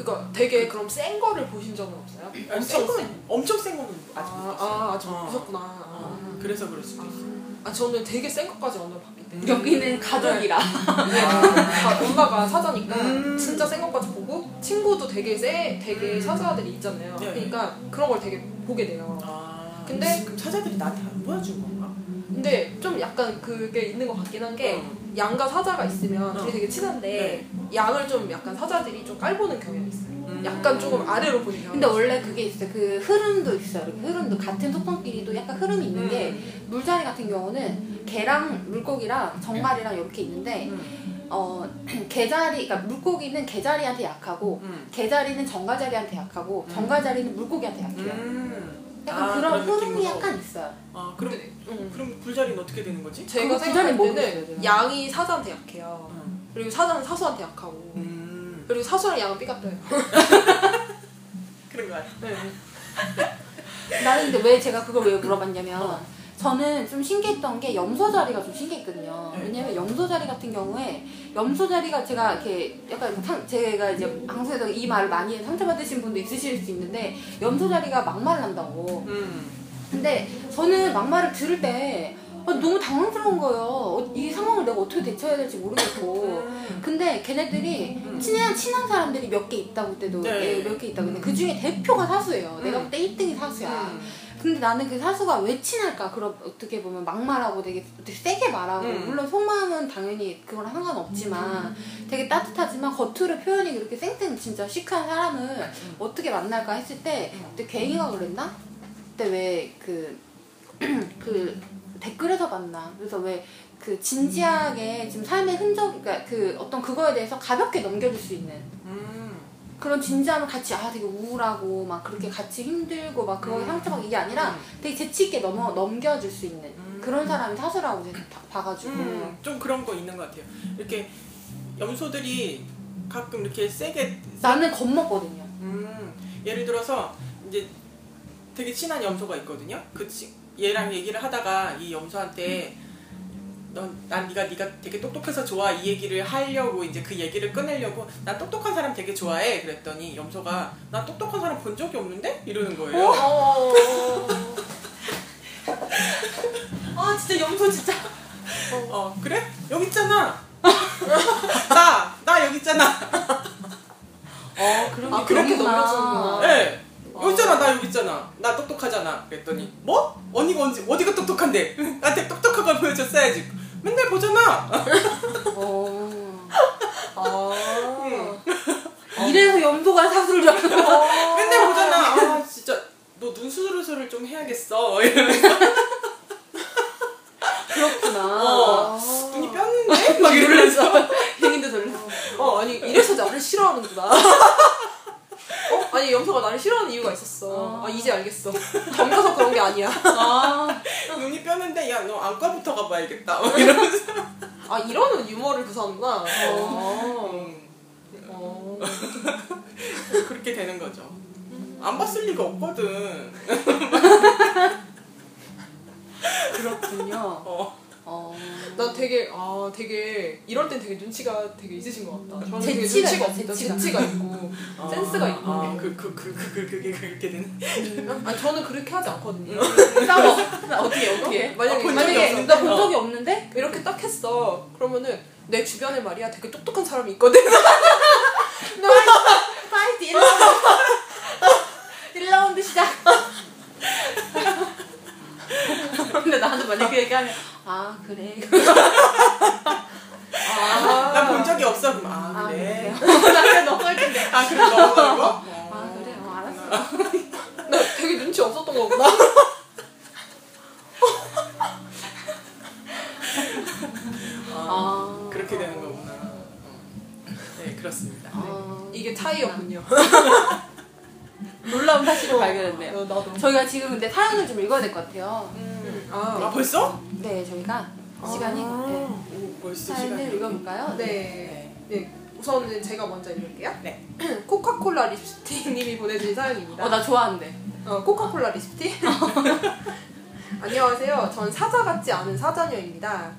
[SPEAKER 2] 그거 되게 그럼 센 거를 보신 적은 없어요?
[SPEAKER 3] 아니, 센 거는 엄청 센 거는 아직
[SPEAKER 2] 아,
[SPEAKER 3] 못 봤어요.
[SPEAKER 2] 아 아직
[SPEAKER 3] 어.
[SPEAKER 2] 못 보셨구나.
[SPEAKER 3] 어,
[SPEAKER 2] 아.
[SPEAKER 3] 그래서 그럴 수도 있어.
[SPEAKER 2] 아 저는 되게 센 것까지 오늘 봤기 때문에
[SPEAKER 1] 여기는 가족이라
[SPEAKER 2] 네. 다 엄마가 사자니까
[SPEAKER 3] 음.
[SPEAKER 2] 진짜 센 것까지 보고 친구도 되게 세 되게
[SPEAKER 3] 음.
[SPEAKER 2] 사자들이 있잖아요.
[SPEAKER 3] 네.
[SPEAKER 2] 그러니까 그런 걸 되게 보게 돼요.
[SPEAKER 3] 아,
[SPEAKER 2] 근데-
[SPEAKER 3] 그럼 사자들이 나한테 안 보여준 건가?
[SPEAKER 2] 근데 좀 약간 그게 있는 것 같긴 한게
[SPEAKER 3] 어.
[SPEAKER 2] 양과 사자가 있으면
[SPEAKER 3] 어.
[SPEAKER 2] 둘이 되게 친한데 양을 좀 약간 사자들이 좀 깔보는 경향이 있어요.
[SPEAKER 3] 음.
[SPEAKER 2] 약간 조금 아래로 보는 경향.
[SPEAKER 1] 근데 원래 그게 있어요 그 흐름도 있어요 이렇게 흐름도 같은 소품끼리도 약간 흐름이 있는 게
[SPEAKER 3] 음.
[SPEAKER 1] 물자리 같은 경우는 개랑 물고기랑 정갈이랑 이렇게 있는데
[SPEAKER 3] 음.
[SPEAKER 1] 어 개자리 그러니까 물고기는 개자리한테 약하고
[SPEAKER 3] 음.
[SPEAKER 1] 개자리는 정갈자리한테 약하고
[SPEAKER 3] 음.
[SPEAKER 1] 정갈자리는 물고기한테 약해요.
[SPEAKER 3] 음.
[SPEAKER 1] 약간
[SPEAKER 3] 아,
[SPEAKER 1] 그런 흐름이
[SPEAKER 3] 느낌으로.
[SPEAKER 1] 약간 있어요.
[SPEAKER 3] 아 그럼
[SPEAKER 2] 근데, 음.
[SPEAKER 3] 그럼 불자리는 어떻게 되는 거지?
[SPEAKER 2] 제가
[SPEAKER 1] 그거
[SPEAKER 2] 생각할 때는. 양이 사자한테 약해요.
[SPEAKER 3] 음.
[SPEAKER 2] 그리고 사자는 사수한테 약하고.
[SPEAKER 3] 음.
[SPEAKER 2] 그리고 사수랑 양은 삐같아요.
[SPEAKER 3] 그런 거 같아.
[SPEAKER 2] 네.
[SPEAKER 1] 나는 근데 왜 제가 그걸 왜 물어봤냐면 저는 좀 신기했던 게 염소 자리가 좀 신기했거든요.
[SPEAKER 3] 네.
[SPEAKER 1] 왜냐면 염소 자리 같은 경우에 염소 자리가 제가 이렇게 약간 상, 제가 이제 방송에서 이 말을 많이 상처받으신 분도 있으실 수 있는데 염소 자리가 막말을 한다고.
[SPEAKER 3] 음.
[SPEAKER 1] 근데 저는 막말을 들을 때 아, 너무 당황스러운 거예요. 어, 이 상황을 내가 어떻게 대처해야 될지 모르겠고.
[SPEAKER 3] 음.
[SPEAKER 1] 근데 걔네들이
[SPEAKER 3] 음.
[SPEAKER 1] 친한 친한 사람들이 몇 개 있다고 그때도
[SPEAKER 3] 네.
[SPEAKER 1] 몇개 있다고 근데 그 중에 대표가 사수예요.
[SPEAKER 3] 음.
[SPEAKER 1] 내가 볼 때 1등이 사수야.
[SPEAKER 3] 음.
[SPEAKER 1] 근데 나는 그 사수가 왜 친할까? 그럼 어떻게 보면 막말하고 되게, 되게 세게 말하고
[SPEAKER 3] 음.
[SPEAKER 1] 물론 속마음은 당연히 그거랑 상관없지만 되게 따뜻하지만 겉으로 표현이 그렇게 쌩쌩 진짜 시크한 사람을
[SPEAKER 3] 음.
[SPEAKER 1] 어떻게 만날까 했을 때 그때 갱이가 그랬나? 그때 왜그 그 댓글에서 봤나? 그래서 왜 그 진지하게 지금 삶의 흔적, 그러니까 그 어떤 그거에 대해서 가볍게 넘겨줄 수 있는
[SPEAKER 3] 음.
[SPEAKER 1] 그런 진지함을 같이 아 되게 우울하고 막 그렇게 같이 힘들고 막 그거에
[SPEAKER 3] 음.
[SPEAKER 1] 상처받고 이게 아니라 되게 재치 있게 넘어 넘겨줄 수 있는
[SPEAKER 3] 음.
[SPEAKER 1] 그런 사람이 사수라고 제가 봐- 봐가지고
[SPEAKER 3] 음, 좀 그런 거 있는 것 같아요. 이렇게 염소들이 가끔 이렇게 세게
[SPEAKER 1] 나는 겁먹거든요.
[SPEAKER 3] 음, 예를 들어서 이제 되게 친한 염소가 있거든요. 그 치, 얘랑 얘기를 하다가 이 염소한테 넌난 네가 네가 되게 똑똑해서 좋아 이 얘기를 하려고 이제 그 얘기를 꺼내려고 난 똑똑한 사람 되게 좋아해 그랬더니 염소가 난 똑똑한 사람 본 적이 없는데 이러는 거예요.
[SPEAKER 2] 어.
[SPEAKER 1] 아 진짜 염소 진짜.
[SPEAKER 3] 어 그래? 여기 있잖아. 나 나 여기 있잖아.
[SPEAKER 1] 어 그런
[SPEAKER 2] 아, 그렇게 넘겨주는구나.
[SPEAKER 3] 네. 여기 있잖아 나 여기 있잖아 나 똑똑하잖아 그랬더니 뭐? 언니가 언제 어디가 똑똑한데 나한테 똑똑한 걸 보여줬어야지 맨날 보잖아
[SPEAKER 1] 어.
[SPEAKER 2] 아.
[SPEAKER 1] 이래서 염소가 사수를 잡는 거.
[SPEAKER 3] 맨날 보잖아 아 진짜 너 눈 수술을 좀 해야겠어 이러면서
[SPEAKER 1] 그렇구나.
[SPEAKER 3] 어.
[SPEAKER 2] 아.
[SPEAKER 3] 눈이 뼈는데? 막 이러면서
[SPEAKER 1] 행인도 돌려.
[SPEAKER 2] 어 아니 이래서 나를 싫어하는구나. 어 아니 염소가 나를 싫어하는 이유가 있었어. 아 이제 알겠어. 덤벼서 그런 게 아니야.
[SPEAKER 1] 아.
[SPEAKER 3] 눈이 뼈는데 야 너 안과부터 가봐야겠다 막 이러면서
[SPEAKER 2] 아 이러는 유머를 구사하는구나.
[SPEAKER 1] 어.
[SPEAKER 3] 음,
[SPEAKER 2] 어.
[SPEAKER 3] 그렇게 되는 거죠 안 봤을 리가 없거든
[SPEAKER 1] 그렇군요.
[SPEAKER 3] 어.
[SPEAKER 1] 어.
[SPEAKER 2] 나 되게 아 되게 이럴 땐 되게 눈치가 되게 있으신 것 같다. 저는 되게
[SPEAKER 1] 재치가
[SPEAKER 2] 눈치가 없다.
[SPEAKER 1] 재치가.
[SPEAKER 2] 재치가 있고 센스가 있고.
[SPEAKER 3] 아, 그, 그, 그, 그, 그, 그게 그렇게 되는.
[SPEAKER 2] 아니 저는 그렇게 하지 않거든요.
[SPEAKER 1] 싸워. 나 어떻게 어떻게?
[SPEAKER 2] 만약에
[SPEAKER 3] 아,
[SPEAKER 2] 만약에.
[SPEAKER 1] 나 본 적이 없는데?
[SPEAKER 2] 이렇게 딱 했어. 그러면은 내 주변에 말이야 되게 똑똑한 사람이 있거든.
[SPEAKER 1] Fight 1라운드. 1라운드 시작. 근데 나한테 만약에 그 얘기하면 아 그래.
[SPEAKER 2] 아,
[SPEAKER 3] 난 본 적이 없어. 그럼, 아,
[SPEAKER 1] 아
[SPEAKER 3] 그래.
[SPEAKER 1] 나 그냥 넘어갈 텐데.
[SPEAKER 3] 아, 그래, 넘어가고?
[SPEAKER 1] 아 그래 어 알았어.
[SPEAKER 2] 나 되게 눈치 없었던 거구나.
[SPEAKER 1] 아
[SPEAKER 3] 그렇게 되는 거구나. 어. 네, 그렇습니다.
[SPEAKER 1] 아,
[SPEAKER 2] 이게 차이였군요.
[SPEAKER 1] 놀라운 사실을 발견했네요.
[SPEAKER 2] 어.
[SPEAKER 1] 저희가 지금 근데 사연을 좀 읽어야 될 것 같아요.
[SPEAKER 2] 음,
[SPEAKER 3] 아,
[SPEAKER 2] 아,
[SPEAKER 3] 벌써?
[SPEAKER 1] 네 저희가 시간이 네.
[SPEAKER 3] 오, 벌써
[SPEAKER 1] 사연을
[SPEAKER 3] 시간이.
[SPEAKER 1] 읽어볼까요?
[SPEAKER 2] 네. 네. 우선은 제가 먼저 읽을게요.
[SPEAKER 3] 네.
[SPEAKER 2] 코카콜라 립스틱님이 보내주신 사연입니다.
[SPEAKER 1] 어 나 좋아하는데.
[SPEAKER 2] 어, 코카콜라 립스틱? 안녕하세요. 전 사자 같지 않은 사자녀입니다.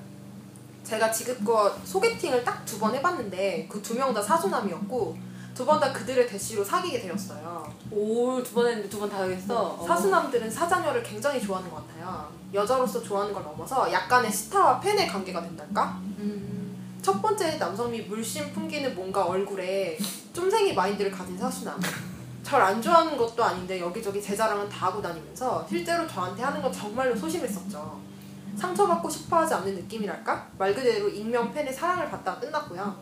[SPEAKER 2] 제가 지금껏 소개팅을 딱 두 번 해봤는데 그 두 명 다 사수남이었고 두 번 다 그들의 대시로 사귀게 되었어요.
[SPEAKER 1] 오 두 번 했는데 두 번 다 하겠어. 어.
[SPEAKER 2] 사수남들은 사자녀를 굉장히 좋아하는 것 같아요. 여자로서 좋아하는 걸 넘어서 약간의 스타와 팬의 관계가 된달까?
[SPEAKER 1] 음.
[SPEAKER 2] 첫 번째 남성미 물씬 풍기는 뭔가 얼굴에 쫌생이 마인드를 가진 사수남. 절 안 좋아하는 것도 아닌데 여기저기 제 자랑은 다 하고 다니면서 실제로 저한테 하는 건 정말로 소심했었죠. 상처받고 싶어하지 않는 느낌이랄까? 말 그대로 익명 팬의 사랑을 받다가 끝났고요.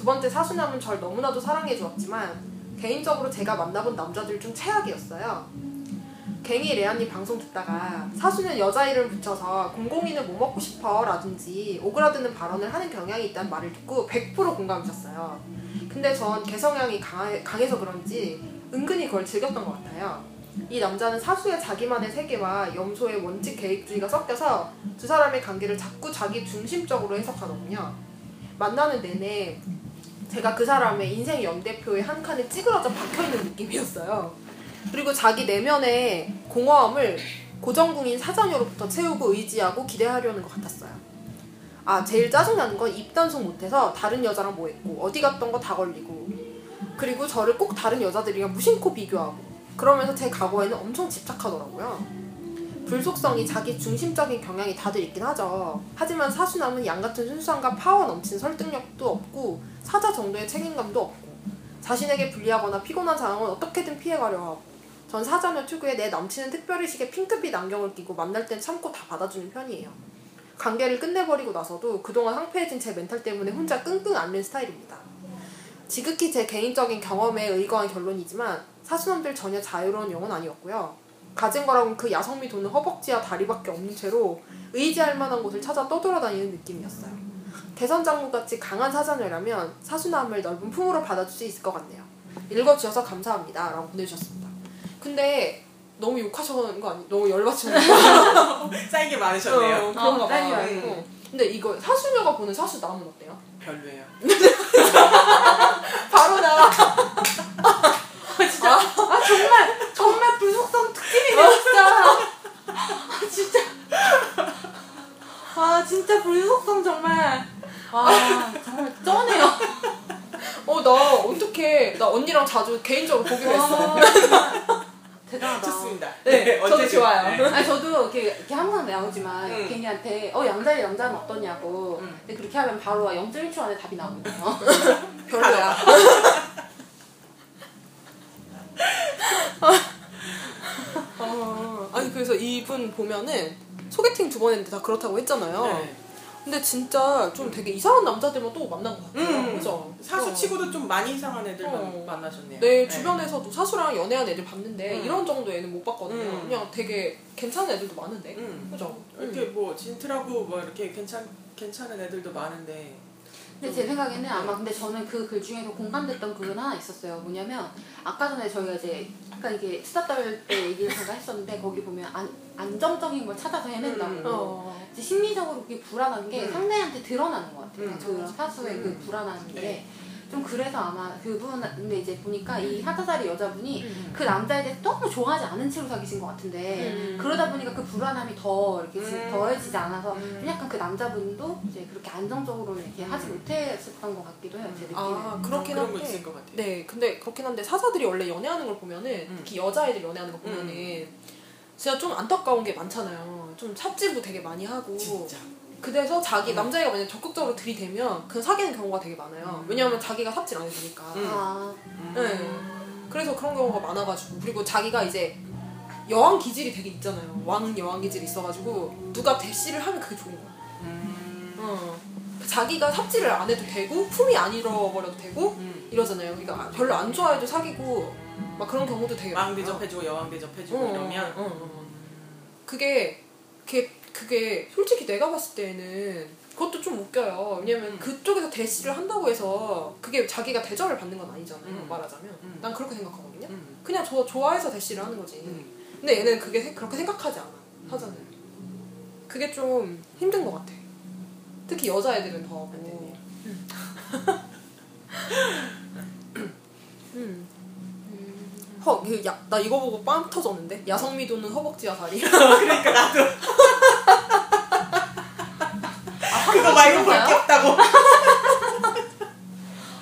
[SPEAKER 2] 두 번째 사수남은 절 너무나도 사랑해 주었지만 개인적으로 제가 만나본 남자들 중 최악이었어요. 갱이 레아님 방송 듣다가 사수는 여자 이름 붙여서 공공이는 뭐 먹고 싶어 라든지 오그라드는 발언을 하는 경향이 있다는 말을 듣고 100% 공감하셨어요. 근데 전 개성향이 강해, 강해서 그런지 은근히 그걸 즐겼던 것 같아요. 이 남자는 사수의 자기만의 세계와 염소의 원칙 계획주의가 섞여서 두 사람의 관계를 자꾸 자기 중심적으로 해석하더군요. 만나는 내내 제가 그 사람의 인생 연대표의 한 칸에 찌그러져 박혀있는 느낌이었어요. 그리고 자기 내면의 공허함을 고정궁인 사자녀로부터 채우고 의지하고 기대하려는 것 같았어요. 아, 제일 짜증나는 건 입단속 못해서 다른 여자랑 뭐 했고, 어디 갔던 거 다 걸리고, 그리고 저를 꼭 다른 여자들이랑 무심코 비교하고, 그러면서 제 과거에는 엄청 집착하더라고요. 불속성이 자기 중심적인 경향이 다들 있긴 하죠. 하지만 사수남은 양 같은 순수함과 파워 넘치는 설득력도 없고, 사자 정도의 책임감도 없고, 자신에게 불리하거나 피곤한 상황은 어떻게든 피해가려 하고, 전 사자녀 특유의 내 남친은 특별히 식의 핑크빛 안경을 끼고 만날 땐 참고 다 받아주는 편이에요. 관계를 끝내버리고 나서도 그동안 황폐해진 제 멘탈 때문에 혼자 끙끙 앓는 스타일입니다. 지극히 제 개인적인 경험에 의거한 결론이지만 사수남들 전혀 자유로운 영은 아니었고요. 가진 거라곤 그 야성미 도는 허벅지와 다리밖에 없는 채로 의지할 만한 곳을 찾아 떠돌아다니는 느낌이었어요. 개선장군같이 강한 사자녀라면 사수남을 넓은 품으로 받아줄 수 있을 것 같네요. 읽어주셔서 감사합니다. 라고 보내주셨습니다. 근데 너무 욕하시는 거 아니? 너무 열받치는 거
[SPEAKER 3] 쌓이게 많으셨네요.
[SPEAKER 2] 어, 그런가
[SPEAKER 1] 어,
[SPEAKER 2] 봐. 어. 근데 이거 사수녀가 보는 사수남은 어때요?
[SPEAKER 3] 별로예요.
[SPEAKER 2] 바로 나와.
[SPEAKER 1] 진짜 아 정말 정말 불속성 특집이네 진짜. 아 진짜. 아 진짜 불속성 정말. 아 정말 쩌네요.
[SPEAKER 2] 어, 나 어떻게 나 언니랑 자주 개인적으로 보기로 했어.
[SPEAKER 1] 아, 대단하다.
[SPEAKER 3] 좋습니다.
[SPEAKER 2] 네, 저도
[SPEAKER 3] 언제든.
[SPEAKER 2] 좋아요.
[SPEAKER 3] 네.
[SPEAKER 1] 아니 저도 이렇게, 이렇게 항상 나오지만
[SPEAKER 3] 응.
[SPEAKER 1] 괜히한테 어 양자리 양자는 어떠냐고
[SPEAKER 3] 응.
[SPEAKER 1] 근데 그렇게 하면 바로 0.1초 안에 답이 나오거든요
[SPEAKER 2] 별로야. 어, 아니 그래서 이분 보면은 소개팅 두 번 했는데 다 그렇다고 했잖아요.
[SPEAKER 3] 네.
[SPEAKER 2] 근데 진짜 좀 되게 이상한 남자들만 또 만난 것 같아요.
[SPEAKER 3] 음,
[SPEAKER 2] 그죠?
[SPEAKER 3] 사수
[SPEAKER 2] 어.
[SPEAKER 3] 치고도 좀 많이 이상한 애들 만
[SPEAKER 2] 어.
[SPEAKER 3] 만나셨네요.
[SPEAKER 2] 내 주변에서도 사수랑 연애한 애들 봤는데
[SPEAKER 3] 음.
[SPEAKER 2] 이런 정도에는 못 봤거든요.
[SPEAKER 3] 음.
[SPEAKER 2] 그냥 되게 괜찮은 애들도 많은데.
[SPEAKER 3] 음.
[SPEAKER 2] 그죠?
[SPEAKER 3] 이렇게 뭐 진트라고 뭐 이렇게 괜찮 괜찮은 애들도 많은데
[SPEAKER 1] 근데 제 생각에는 아마 근데 저는 그 글 중에서 공감됐던 글은 하나 있었어요 뭐냐면 아까 전에 저희가 이제 약간 이게 수다 떨때 얘기를 잠깐 했었는데 거기 보면 안, 안정적인 걸 찾아서 헤맨다고
[SPEAKER 3] 음.
[SPEAKER 2] 어.
[SPEAKER 1] 이제 심리적으로 그게 불안한 게
[SPEAKER 3] 음.
[SPEAKER 1] 상대한테 드러나는 것 같아요
[SPEAKER 3] 음.
[SPEAKER 1] 그 사수의 그
[SPEAKER 3] 음.
[SPEAKER 1] 불안한 게
[SPEAKER 3] 네.
[SPEAKER 1] 좀 그래서 아마 그분 근데 이제 보니까 이 하타사리 여자분이
[SPEAKER 2] 음.
[SPEAKER 1] 그 남자에 대해 너무 좋아하지 않은 채로 사귀신 것 같은데
[SPEAKER 2] 음.
[SPEAKER 1] 그러다 보니까 그 불안함이 더 이렇게 지-
[SPEAKER 3] 음.
[SPEAKER 1] 더해지지 않아서
[SPEAKER 3] 음.
[SPEAKER 1] 약간 그 남자분도 이제 그렇게 안정적으로 이렇게 하지 못했었던 것 같기도 해요 제 느낌에.
[SPEAKER 2] 아 그렇긴 한데
[SPEAKER 3] 있을 것 같아요.
[SPEAKER 2] 네 근데 그렇긴 한데 사자들이 원래 연애하는 걸 보면은
[SPEAKER 3] 음.
[SPEAKER 2] 특히 여자애들 연애하는 거 보면은 진짜 좀 안타까운 게 많잖아요 좀 삽질도 되게 많이 하고
[SPEAKER 3] 진짜.
[SPEAKER 2] 그래서 자기
[SPEAKER 3] 음.
[SPEAKER 2] 남자애가 만약 적극적으로 들이대면 그 사귀는 경우가 되게 많아요
[SPEAKER 3] 음.
[SPEAKER 2] 왜냐하면 자기가 삽질 안 해주니까
[SPEAKER 3] 음.
[SPEAKER 1] 아,
[SPEAKER 2] 네. 그래서 그런 경우가 많아가지고 그리고 자기가 이제 여왕 기질이 되게 있잖아요 왕 여왕 기질이 있어가지고 누가 대시를 하면 그게 좋은 거야
[SPEAKER 3] 음.
[SPEAKER 2] 어. 자기가 삽질을 안 해도 되고 품이 안 잃어버려도 되고
[SPEAKER 3] 음.
[SPEAKER 2] 이러잖아요 그러니까 별로 안 좋아해도 사귀고 막 그런 경우도 되게
[SPEAKER 3] 왕. 대접해주고 여왕 대접해주고
[SPEAKER 2] 어,
[SPEAKER 3] 이러면
[SPEAKER 2] 어, 어, 어. 그게 그게 그게 솔직히 내가 봤을 때는 그것도 좀 웃겨요. 왜냐면
[SPEAKER 3] 음.
[SPEAKER 2] 그쪽에서 대시를 한다고 해서 그게 자기가 대접을 받는 건 아니잖아요.
[SPEAKER 3] 음.
[SPEAKER 2] 말하자면
[SPEAKER 3] 음.
[SPEAKER 2] 난 그렇게 생각하거든요.
[SPEAKER 3] 음.
[SPEAKER 2] 그냥 저 좋아해서 대시를 하는 거지.
[SPEAKER 3] 음.
[SPEAKER 2] 근데 얘는 그게 세- 그렇게 생각하지 않아. 사자는. 그게 좀 힘든 것 같아. 특히 여자애들은 더.
[SPEAKER 3] 안 되네요.
[SPEAKER 2] 음. 허, 그, 야, 나 이거 보고 빵 터졌는데? 야성미도는 허벅지와 다리.
[SPEAKER 3] 그러니까 나도
[SPEAKER 1] 아
[SPEAKER 3] 그거 말고 볼 게? 없다고.